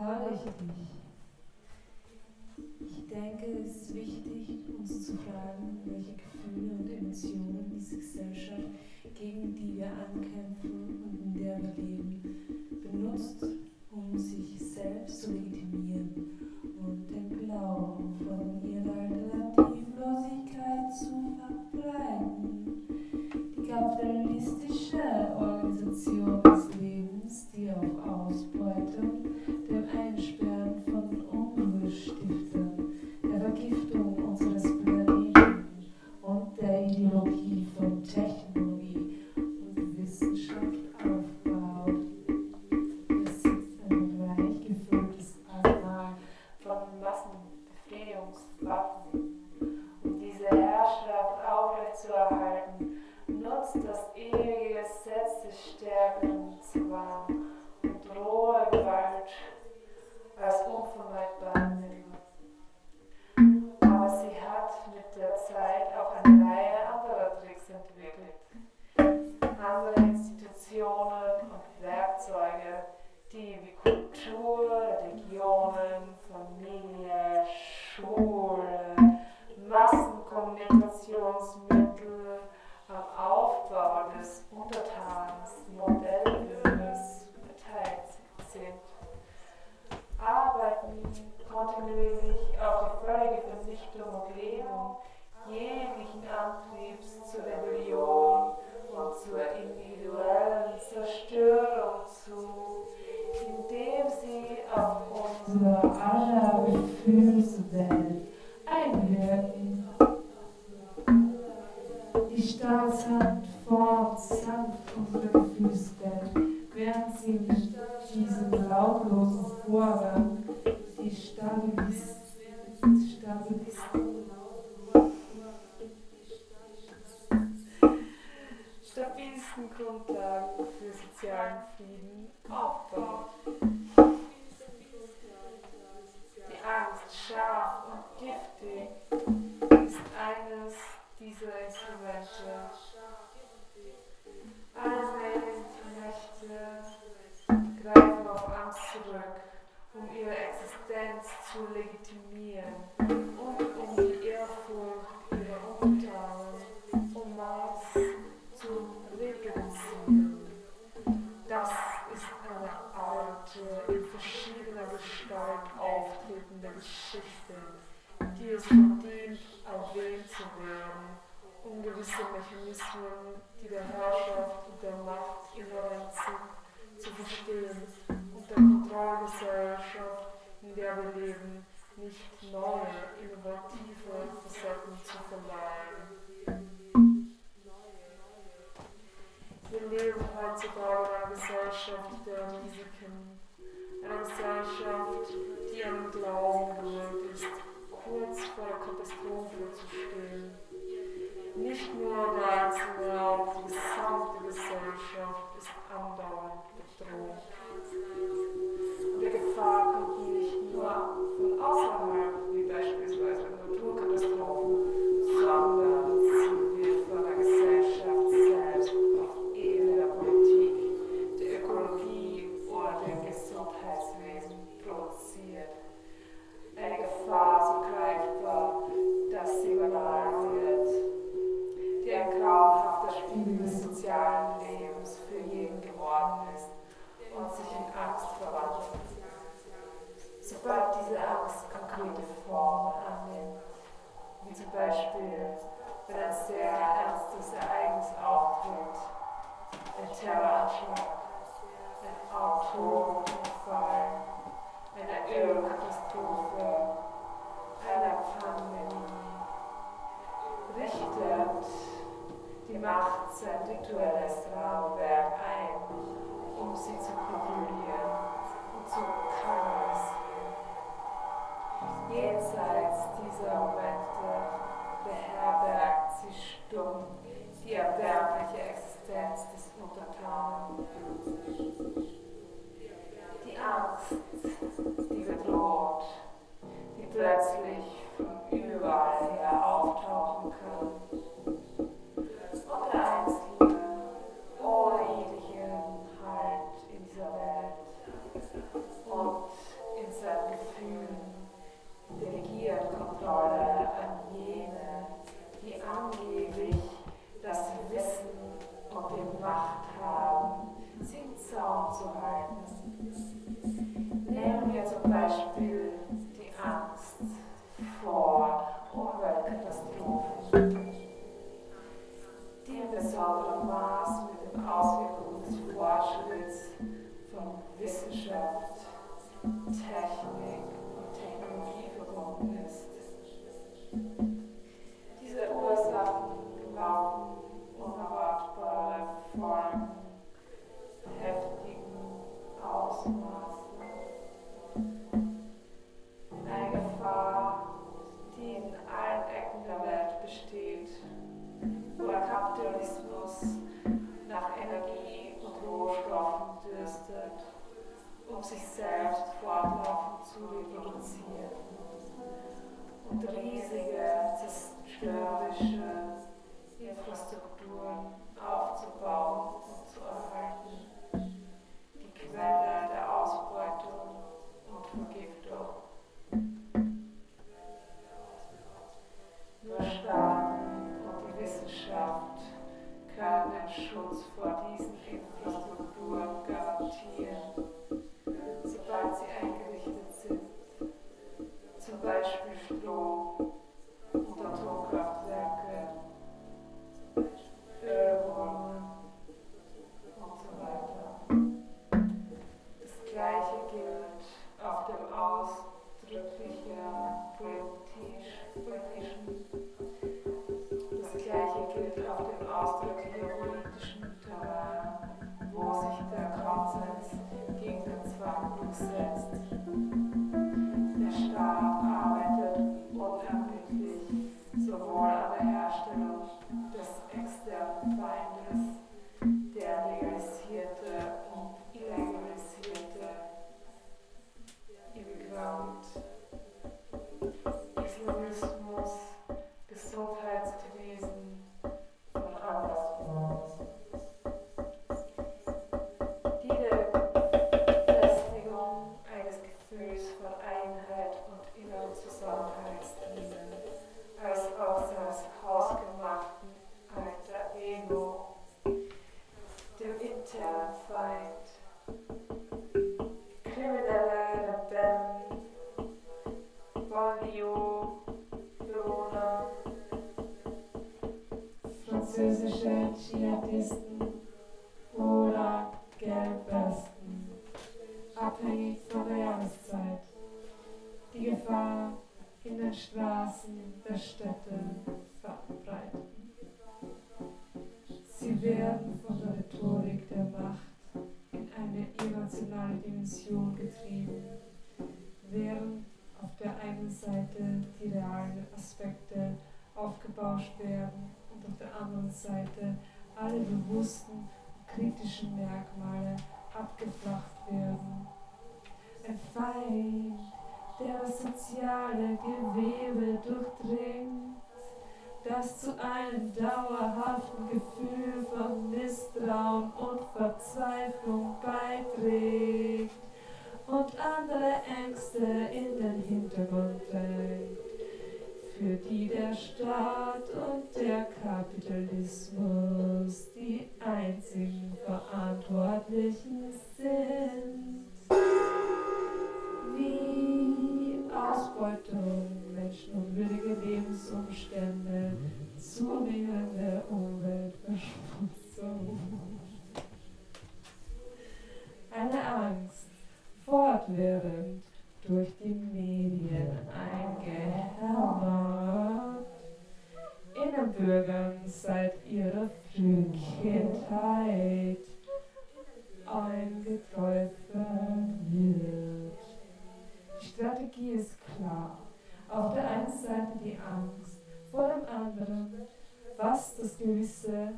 verherrliche dich. Ich denke, es ist wichtig, uns zu fragen, welche Gefühle und Emotionen diese Gesellschaft, gegen die wir ankämpfen und in der wir leben, benutzt, um sich selbst zu legitimieren zu legitimieren und um die Ehrfurcht ihrer Untertanen und Maß zu regeln. Das ist eine alte, äh, in verschiedener Gestalt auftretende Geschichte, die es verdient, erwähnt zu werden, um gewisse Mechanismen, die der Herrschaft und der Macht inhärent sind, zu verstehen und der Kontrollgesellschaft der wir leben, nicht neue, innovative Facetten zu verleihen. Wir leben heutzutage in einer Gesellschaft der Risiken, einer Gesellschaft, die im Glauben gewöhnt ist, kurz vor der Katastrophe zu stehen. Nicht nur der einzelne, auch die gesamte Gesellschaft ist andauernd bedroht. well. Für die der Staat und der Kapitalismus die einzigen Verantwortlichen sind. Wie Ausbeutung, menschenunwürdige Lebensumstände, zunehmende Umweltverschmutzung. Eine Angst, fortwährend durch die Medien eingehämmert, in den Bürgern seit ihrer frühen Kindheit eingeträuft wird. Die Strategie ist klar. Auf der einen Seite die Angst, vor dem anderen, was das Gewisse.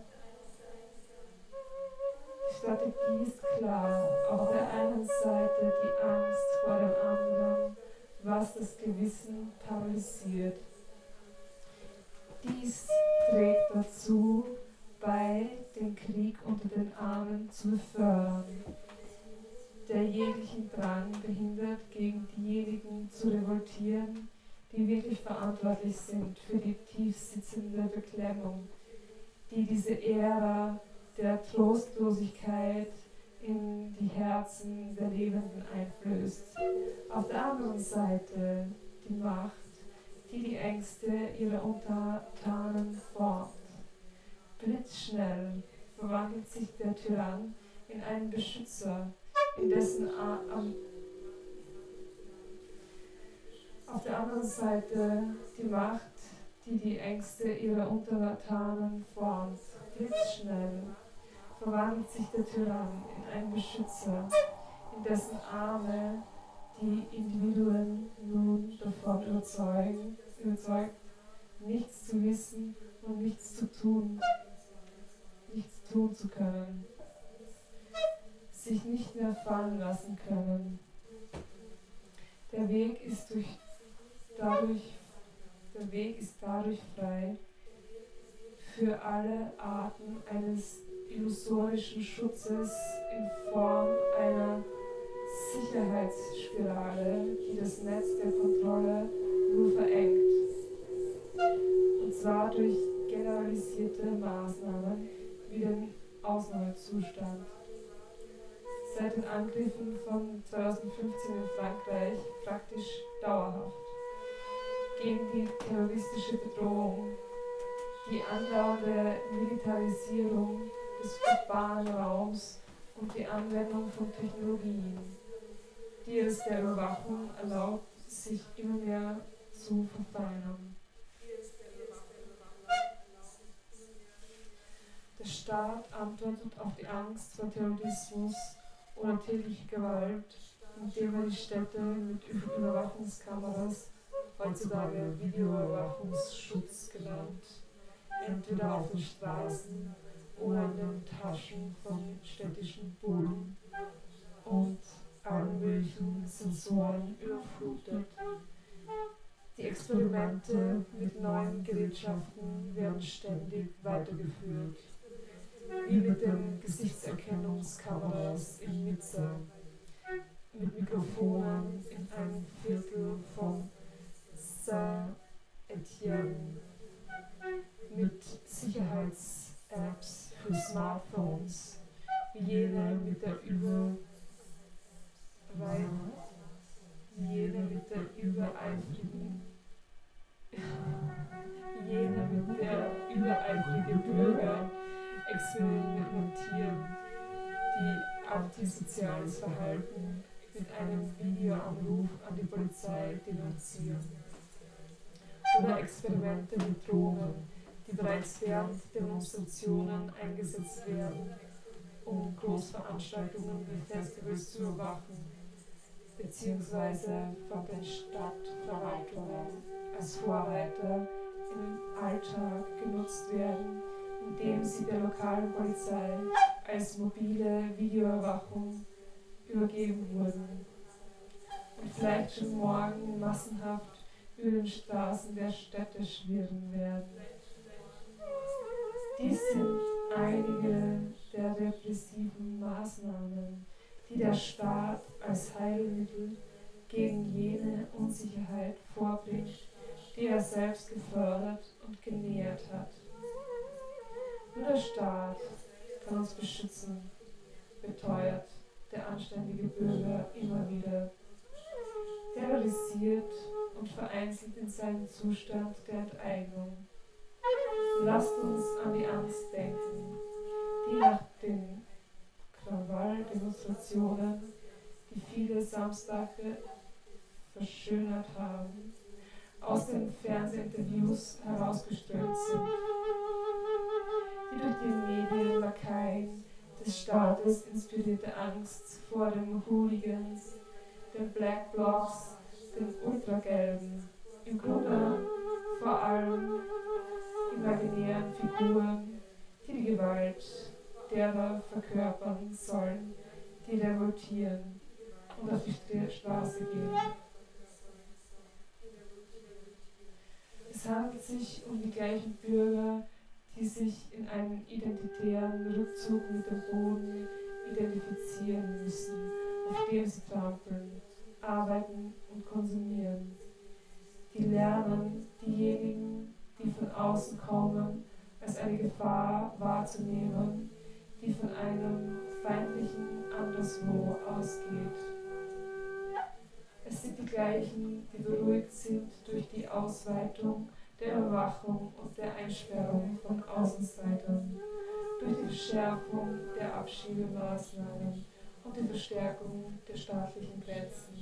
Die Strategie ist klar. Auf der einen Seite die Angst vor dem anderen, was das Gewissen paralysiert. Dies trägt dazu bei, den Krieg unter den Armen zu befördern, der jeglichen Drang behindert, gegen diejenigen zu revoltieren, die wirklich verantwortlich sind für die tief sitzende Beklemmung, die diese Ära der Trostlosigkeit in die Herzen der Lebenden einflößt. Auf der anderen Seite die Macht, die die Ängste ihrer Untertanen formt. Blitzschnell verwandelt sich der Tyrann in einen Beschützer, in dessen A am auf der anderen Seite die Macht, die die Ängste ihrer Untertanen formt. Blitzschnell verwandelt sich der Tyrann in einen Beschützer, in dessen Arme die Individuen nun davon überzeugen, überzeugt, nichts zu wissen und nichts zu tun, nichts tun zu können, sich nicht mehr fallen lassen können. Der Weg ist durch dadurch, der Weg ist dadurch frei für alle Arten eines illusorischen Schutzes in Form einer Sicherheitsspirale, die das Netz der Kontrolle nur verengt. Und zwar durch generalisierte Maßnahmen wie den Ausnahmezustand. Seit den Angriffen von 2015 in Frankreich praktisch dauerhaft gegen die terroristische Bedrohung, die andauernde Militarisierung des urbanen Raums und die Anwendung von Technologien, die es der Überwachung erlaubt, sich immer mehr zu verfeinern. Der Staat antwortet auf die Angst vor Terrorismus oder täglicher Gewalt, indem er die Städte mit Überwachungskameras, heutzutage Videoüberwachungsschutz genannt, entweder auf den Straßen oder in den Taschen von städtischen Bullen und allen möglichen Sensoren überflutet. Die Experimente mit neuen Gerätschaften werden ständig weitergeführt, wie mit den Gesichtserkennungskameras in Nizza, mit Mikrofonen in einem Viertel von Saint-Etienne, mit Sicherheits-Apps für Smartphones, wie jene mit der über weil mit der übereifrigen jene mit der übereifrige Bürger experimentieren, die antisoziales Verhalten mit einem Videoanruf an die Polizei denunzieren. Oder Experimente mit Drohnen, die bereits während Demonstrationen eingesetzt werden, um Großveranstaltungen wie Festivals zu überwachen beziehungsweise von den Stadtverwaltungen als Vorreiter im Alltag genutzt werden, indem sie der lokalen Polizei als mobile Videoüberwachung übergeben wurden und vielleicht schon morgen massenhaft über den Straßen der Städte schwirren werden. Dies sind einige der repressiven Maßnahmen, die der Staat als Heilmittel gegen jene Unsicherheit vorbringt, die er selbst gefördert und genährt hat. Nur der Staat kann uns beschützen, beteuert der anständige Bürger immer wieder. Terrorisiert und vereinzelt in seinem Zustand der Enteignung. Lasst uns an die Angst denken, die nach den Krawalldemonstrationen, die viele Samstage verschönert haben, aus den Fernsehinterviews herausgeströmt sind, die durch die Medienlakaien des Staates inspirierte Angst vor den Hooligans, den Black Blocs, den Ultragelben, im Grunde vor allem imaginären Figuren, die die Gewalt derer verkörpern sollen, die revoltieren und auf die Straße gehen. Es handelt sich um die gleichen Bürger, die sich in einem identitären Rückzug mit dem Boden identifizieren müssen, auf dem sie trampeln, arbeiten und konsumieren. Die lernen, diejenigen, die von außen kommen, als eine Gefahr wahrzunehmen die von einem feindlichen Anderswo ausgeht. Es sind die gleichen, die beruhigt sind durch die Ausweitung der Überwachung und der Einsperrung von Außenseitern, durch die Verschärfung der Abschiebemaßnahmen und die Verstärkung der staatlichen Grenzen.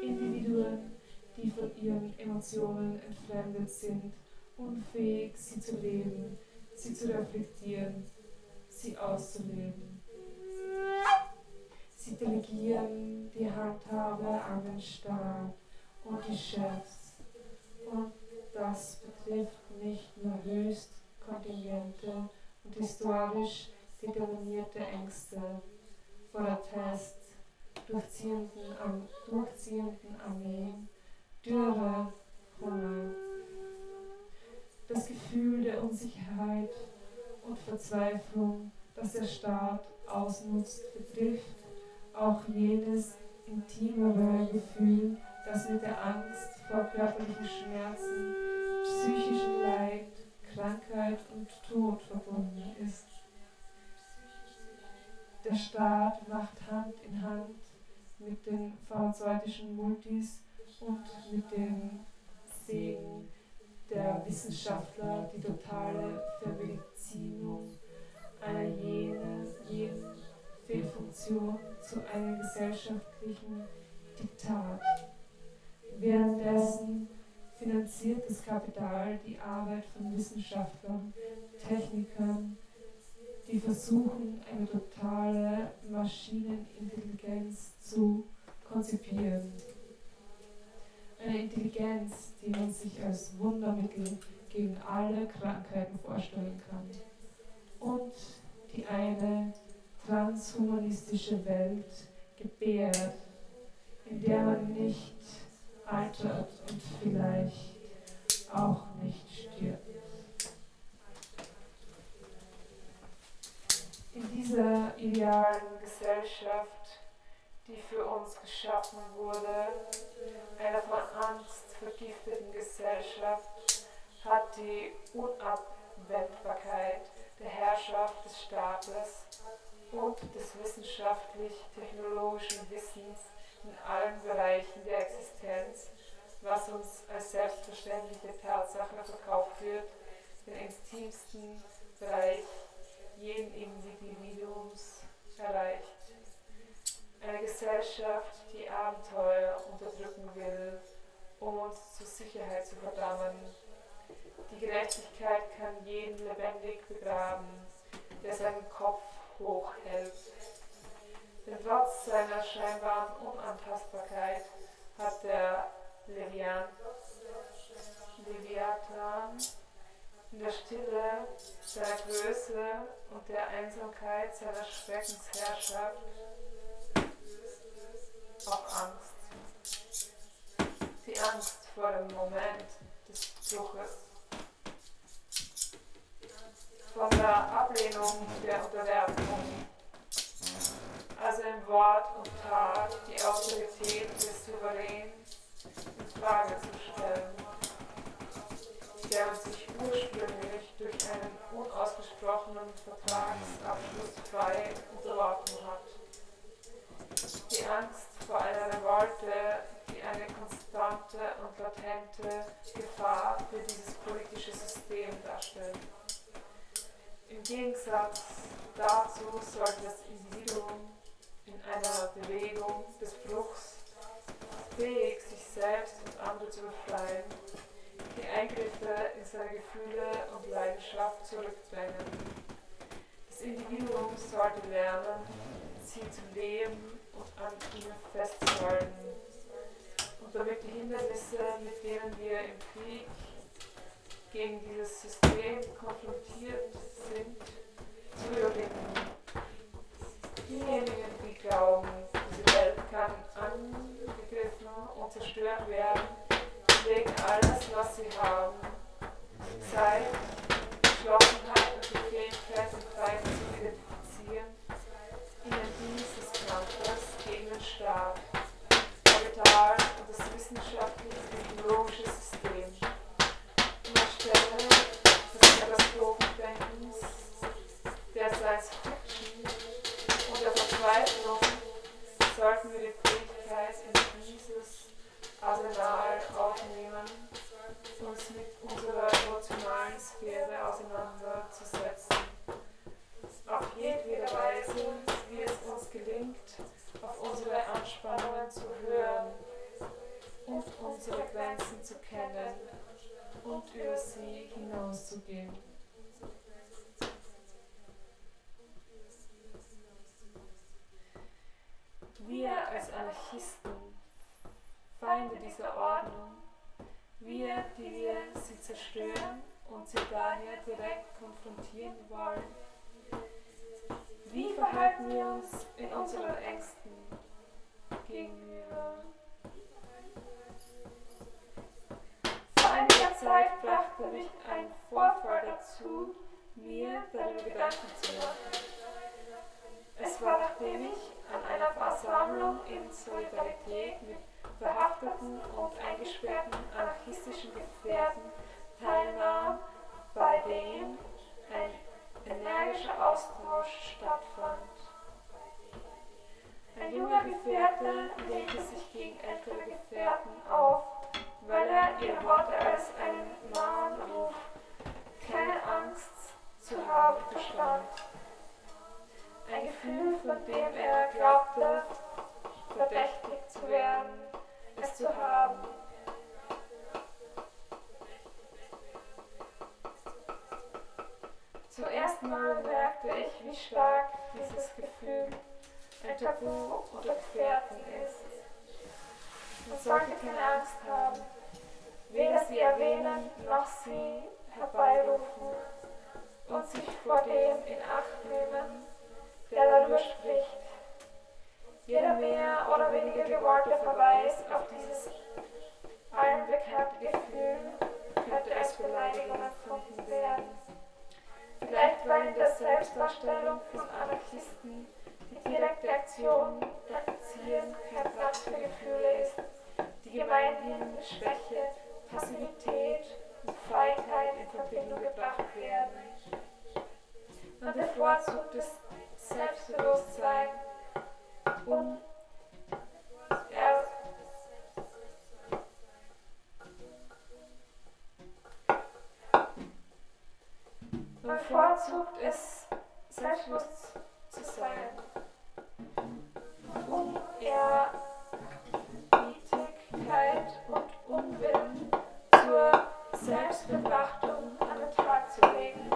Individuen, die von ihren Emotionen entfremdet sind, unfähig, sie zu leben, sie zu reflektieren, sie auszuleben. Sie delegieren die Handhabe an den Staat und die Chefs. Und das betrifft nicht nur höchst kontingente und historisch determinierte Ängste vor der Test, durchziehenden, durchziehenden Armeen, Dürre, Hunger. Das Gefühl der Unsicherheit und Verzweiflung, das der Staat ausnutzt, betrifft auch jenes intimere Gefühl, das mit der Angst vor körperlichen Schmerzen, psychischem Leid, Krankheit und Tod verbunden ist. Der Staat macht Hand in Hand mit den pharmazeutischen Multis und mit dem Segen der Wissenschaftler die totale Vermedizinung einer jenen, jeden Fehlfunktion zu einem gesellschaftlichen Diktat. Währenddessen finanziert das Kapital die Arbeit von Wissenschaftlern, Technikern, die versuchen, eine totale Maschinenintelligenz zu konzipieren. Eine Intelligenz, die man sich als Wundermittel gegen alle Krankheiten vorstellen kann. Und die eine transhumanistische Welt gebärt, in der man nicht altert und vielleicht auch nicht stirbt. In dieser idealen Gesellschaft, die für uns geschaffen wurde, einer von Angst vergifteten Gesellschaft, hat die Unabwendbarkeit der Herrschaft des Staates und des wissenschaftlich-technologischen Wissens in allen Bereichen der Existenz, was uns als selbstverständliche Tatsache verkauft wird, den intimsten Bereich jeden Individuums erreicht. Eine Gesellschaft, die Abenteuer unterdrücken will, um uns zur Sicherheit zu verdammen. Die Gerechtigkeit kann jeden lebendig begraben, der seinen Kopf hochhält. Denn trotz seiner scheinbaren Unantastbarkeit hat der Levian, Leviathan in der Stille seiner Größe und der Einsamkeit seiner Schreckensherrschaft auch Angst. Die Angst vor dem Moment des Bruches. Von der Ablehnung der Unterwerfung. Also in Wort und Tat die Autorität des Souveräns in Frage zu stellen der sich ursprünglich durch einen unausgesprochenen Vertragsabschluss frei unterworfen hat. Die Angst vor einer Revolte, die eine konstante und latente Gefahr für dieses politische System darstellt. Im Gegensatz dazu sollte das Individuum in einer Bewegung des Bruchs fähig, sich selbst und andere zu befreien, die Eingriffe in seine Gefühle und Leidenschaft zurückdrängen. Das Individuum sollte lernen, sie zu leben und an ihnen festzuhalten. Die Hindernisse, mit denen wir im Krieg gegen dieses System konfrontiert sind, zu überwinden. Diejenigen, die glauben, diese Welt kann angegriffen und zerstört werden, legen alles, was sie haben, Zeit, Geschlossenheit und die Fähigkeit, sich frei zu identifizieren, in den Dienst des Kampfes den Staat, Kapital und das wissenschaftlich-technologische System. In unsere Grenzen zu kennen und über sie hinauszugehen. Wir als Anarchisten, Feinde dieser Ordnung, wir, die wir sie zerstören und sie daher direkt konfrontieren wollen. Wie verhalten wir uns in unseren Ängsten gegenüber? Zeit brachte mich ein Vorfall dazu, mir darüber Gedanken zu machen. Es war nachdem ich an einer Versammlung in Solidarität mit verhafteten und eingesperrten anarchistischen Gefährten teilnahm, bei dem ein energischer Austausch stattfand. Ein junger Gefährte lehnte sich gegen ältere Gefährten auf, weil er ihre Worte als einen Mahnruf, keine Angst zu haben, verstand. Ein Gefühl, von dem er glaubte, verdächtig zu werden, es zu haben. Zum ersten Mal merkte ich, wie stark dieses Gefühl ein Tabu unter Gefährten ist. Man sollte keine Angst haben, weder sie erwähnen noch sie herbeirufen und sich vor dem in Acht nehmen, der darüber spricht. Jeder mehr oder weniger gewollte Verweis auf dieses allen bekannte Gefühl könnte als Beleidigung empfunden werden. Vielleicht weil in der Selbstdarstellung von Anarchisten die direkte Aktion praktizieren kein Platz für Gefühle ist, die gemeinhin Schwäche, Passivität und Feigheit in Verbindung gebracht werden. Man bevorzugt das Selbstbewusstsein und er man bevorzugt es, selbstbewusst zu sein. Unehrlichkeit und Unwillen zur Selbstbetrachtung an den Tag zu legen.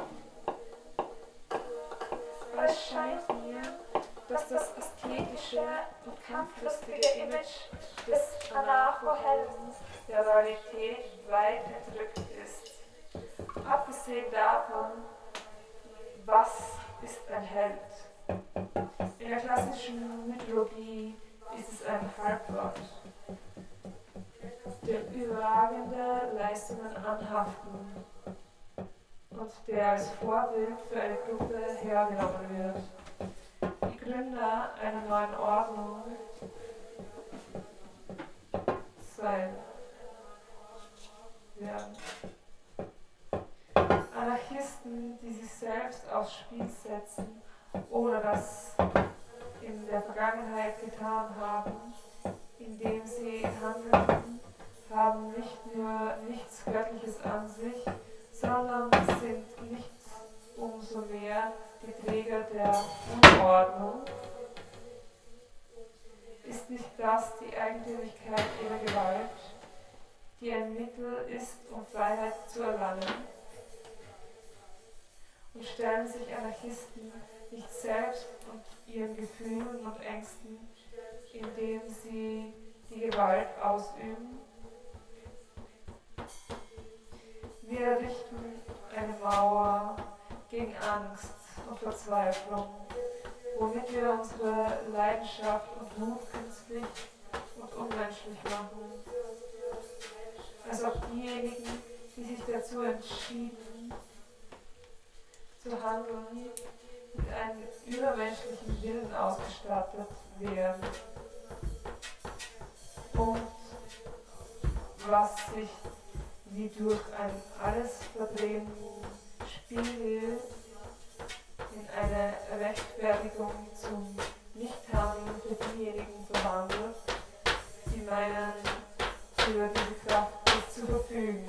Es scheint mir, dass das ästhetische und kampflustige Image des Anarcho-Helden der Realität weit entrückt ist. Abgesehen davon, was ist ein Held? In der klassischen Mythologie ist es ein Halbgott, der überragende Leistungen anhaften und der als Vorbild für eine Gruppe hergenommen wird. Die Gründer einer neuen Ordnung sein werden. Anarchisten, die sich selbst aufs Spiel setzen oder das in der Vergangenheit getan haben, indem sie handeln, haben nicht nur nichts Göttliches an sich, sondern sind nichts umso mehr die Träger der Unordnung. Ist nicht das die Eigentümlichkeit ihrer Gewalt, die ein Mittel ist, um Freiheit zu erlangen? Und stellen sich Anarchisten nicht selbst und ihren Gefühlen und Ängsten, indem sie die Gewalt ausüben? Wir errichten eine Mauer gegen Angst und Verzweiflung, womit wir unsere Leidenschaft und Mut künstlich und unmenschlich machen. Als ob diejenigen, die sich dazu entschieden, zu handeln, mit einem übermenschlichen Willen ausgestattet wären. Und was sich wie durch ein alles verdrehenden Spielbild in eine Rechtfertigung zum Nichthandeln für diejenigen verwandelt, die meinen, für diese Kraft nicht zu verfügen.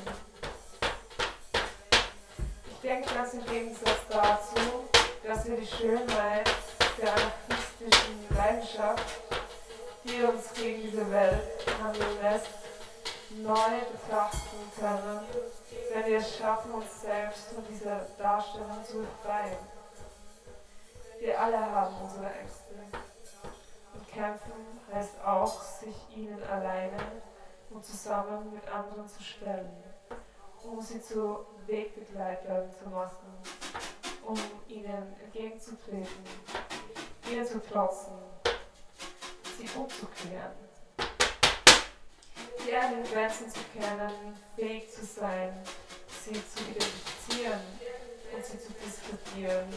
Ich denke ganz im Gegensatz dazu, dass wir die Schönheit der anarchistischen Leidenschaft, die uns gegen diese Welt handeln lässt, neu betrachten können, wenn wir es schaffen, uns selbst von dieser Darstellung zu befreien. Wir alle haben unsere Ängste. Und kämpfen heißt auch, sich ihnen alleine und zusammen mit anderen zu stellen, um sie zu Wegbegleitern zu machen, um ihnen entgegenzutreten, ihnen zu trotzen, sie umzukehren, eigenen Grenzen zu kennen, fähig zu sein, sie zu identifizieren und sie zu diskutieren.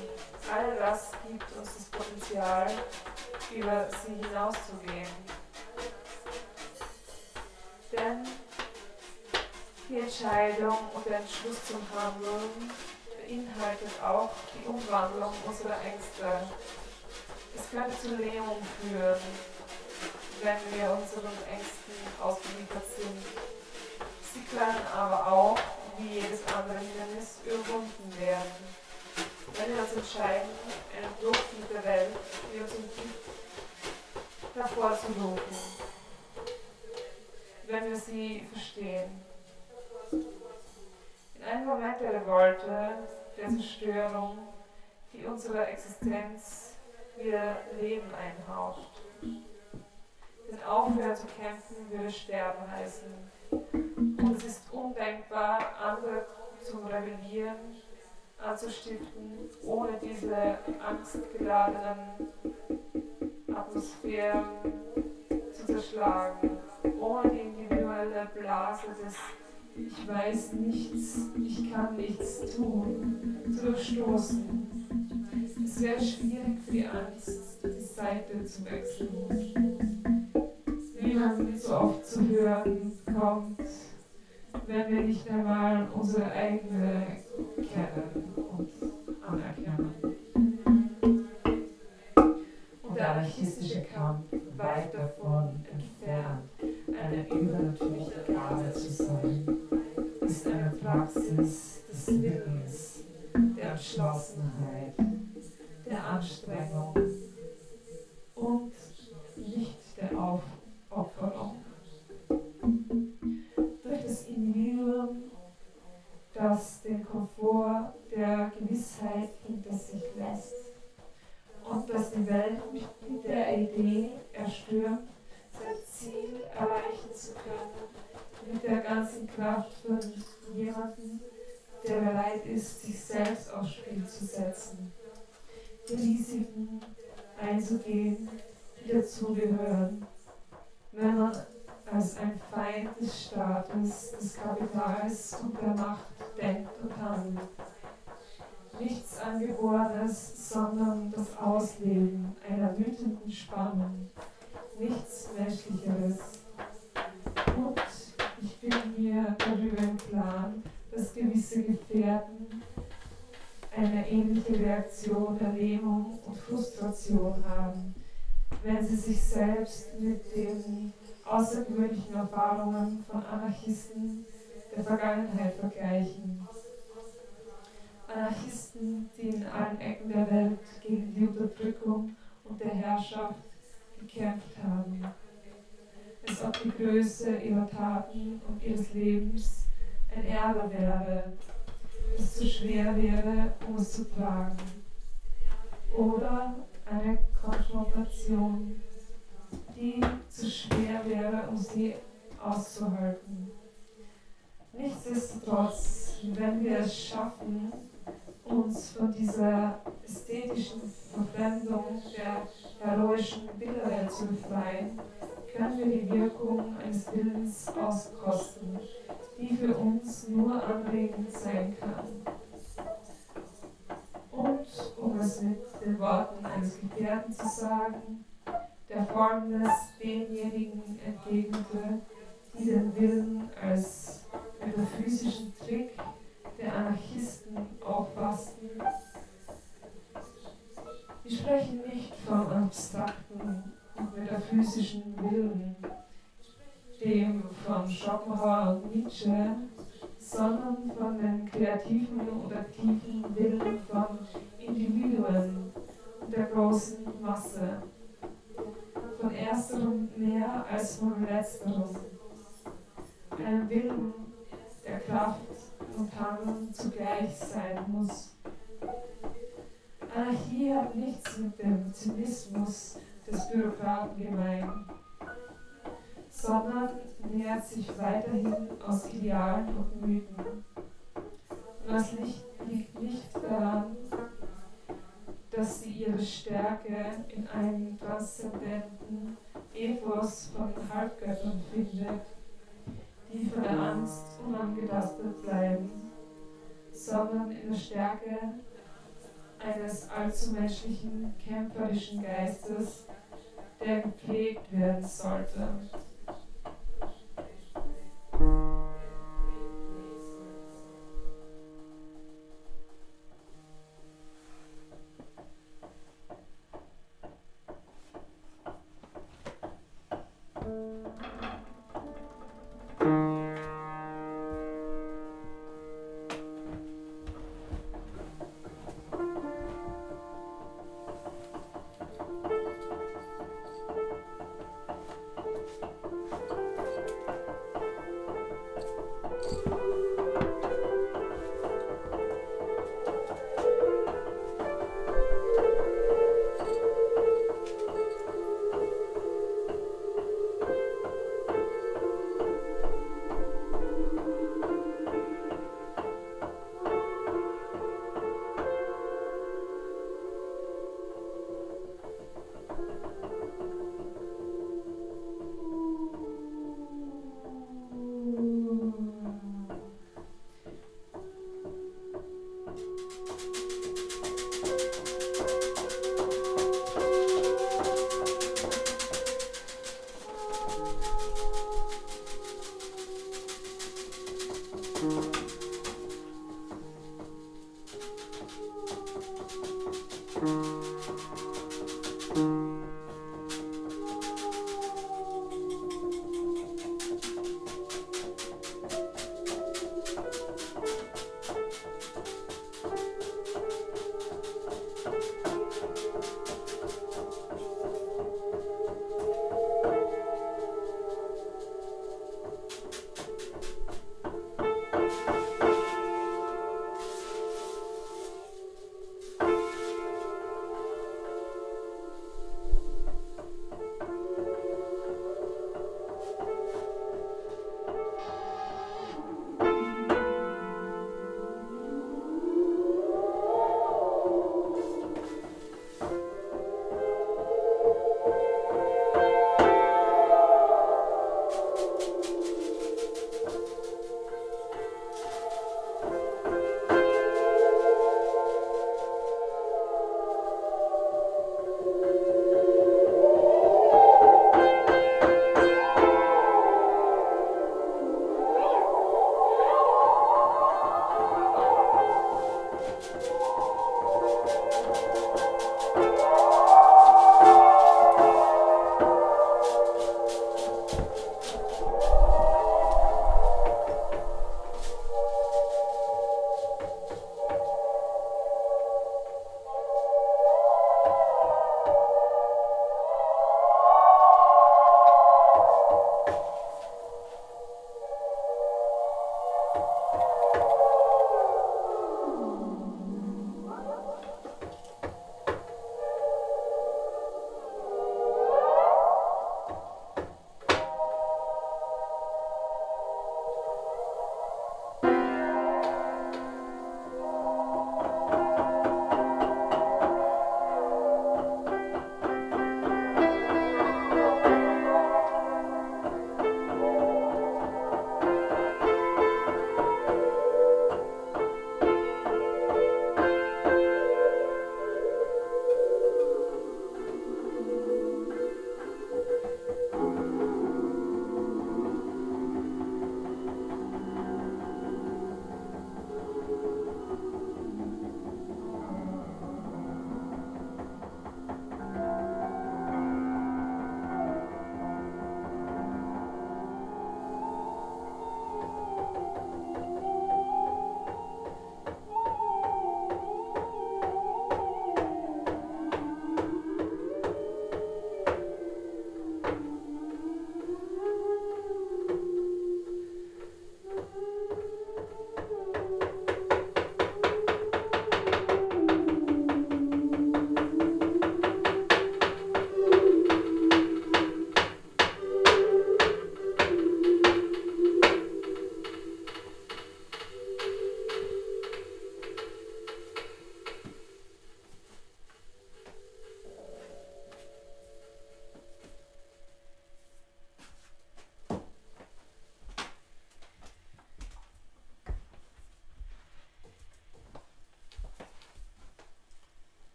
All das gibt uns das Potenzial, über sie hinauszugehen. Denn die Entscheidung und der Entschluss zum Handeln beinhaltet auch die Umwandlung unserer Ängste. Es könnte zu Lähmung führen, wenn wir unseren Ängsten ausgeliefert sind. Sie können aber auch, wie jedes andere Hindernis, überwunden werden. Wenn wir uns entscheiden, eine Flucht mit der Welt, die uns umgibt, hervorzurufen. Wenn wir sie verstehen. In einem Moment der Revolte, der Zerstörung, die unserer Existenz wieder Leben einhaucht. Denn aufhören zu kämpfen würde sterben heißen. Und es ist undenkbar, andere zum Rebellieren anzustiften, ohne diese angstgeladenen Atmosphären zu zerschlagen, ohne die individuelle Blase des Ich weiß nichts, ich kann nichts tun, zu durchstoßen. Es wäre schwierig für die Angst, die Seite zu wechseln. Wie man so oft zu hören kommt, wenn wir nicht einmal unsere eigene kennen und anerkennen. Und der anarchistische Kampf weit davon entfernt, eine übernatürliche Gabe zu sein, ist eine Praxis des Willens, der Entschlossenheit, der Anstrengung und nicht der Aufopferung. Durch das Individuum, das den Komfort der Gewissheit hinter sich lässt. Und das die Welt mit der Idee erstürmt, sein Ziel erreichen zu können, mit der ganzen Kraft von jemandem, der bereit ist, sich selbst aufs Spiel zu setzen, die Risiken einzugehen, die dazugehören, wenn man als ein Feind des Staates, des Kapitals und der Macht denkt und handelt. Nichts Angeborenes, sondern das Ausleben einer wütenden Spannung. Nichts Menschlicheres. Und ich bin mir darüber im Klaren, dass gewisse Gefährten eine ähnliche Reaktion der Lähmung und Frustration haben, wenn sie sich selbst mit den außergewöhnlichen Erfahrungen von Anarchisten der Vergangenheit vergleichen. Anarchisten, die in allen Ecken der Welt gegen die Unterdrückung und der Herrschaft gekämpft haben. Als ob die Größe ihrer Taten und ihres Lebens ein Erbe wäre, das zu schwer wäre, um es zu tragen. Oder eine Konfrontation, die zu schwer wäre, um sie auszuhalten. Nichtsdestotrotz, wenn wir es schaffen, uns von dieser ästhetischen Verfremdung der heroischen Bilderwelt zu befreien, können wir die Wirkung eines Willens auskosten, die für uns nur anregend sein kann. Und um es mit den Worten eines Gefährten zu sagen, der folgendes denjenigen entgegnete, die den Willen als metaphysischen Trick der Anarchisten auffassten. Wir sprechen nicht vom abstrakten und metaphysischen Willen, dem von Schopenhauer und Nietzsche, sondern von den kreativen und aktiven Willen von Individuen und der großen Masse. Von ersterem mehr als von letzterem. Einem Willen, der Kraft und Handeln zugleich sein muss. Anarchie hat nichts mit dem Zynismus des Bürokraten gemein, sondern nähert sich weiterhin aus Idealen und Mythen. Und das Licht liegt nicht daran, dass sie ihre Stärke in einem transzendenten Ethos von Halbgöttern findet, die von der Angst unangetastet bleiben, sondern in der Stärke eines allzu menschlichen, kämpferischen Geistes, der gepflegt werden sollte.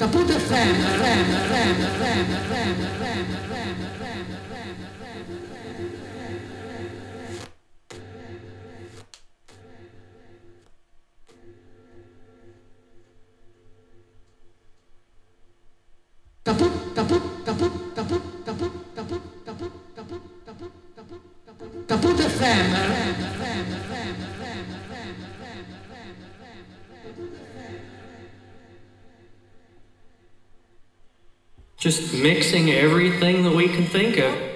Kaput FM, FM, FM, FM, FM, FM. Just mixing everything that we can think of.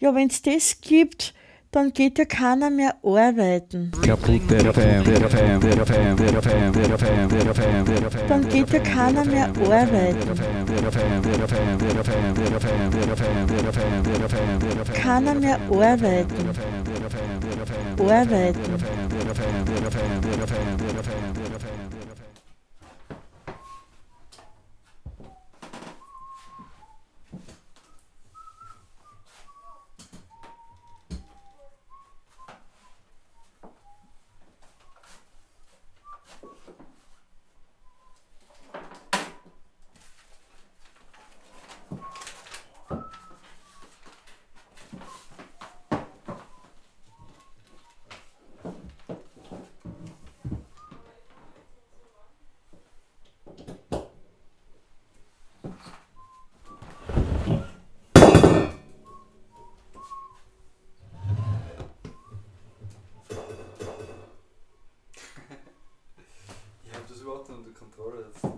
Ja, wenn es das gibt, dann geht ja keiner mehr arbeiten. Dann geht ja keiner mehr arbeiten. Keiner mehr arbeiten. Arbeiten. go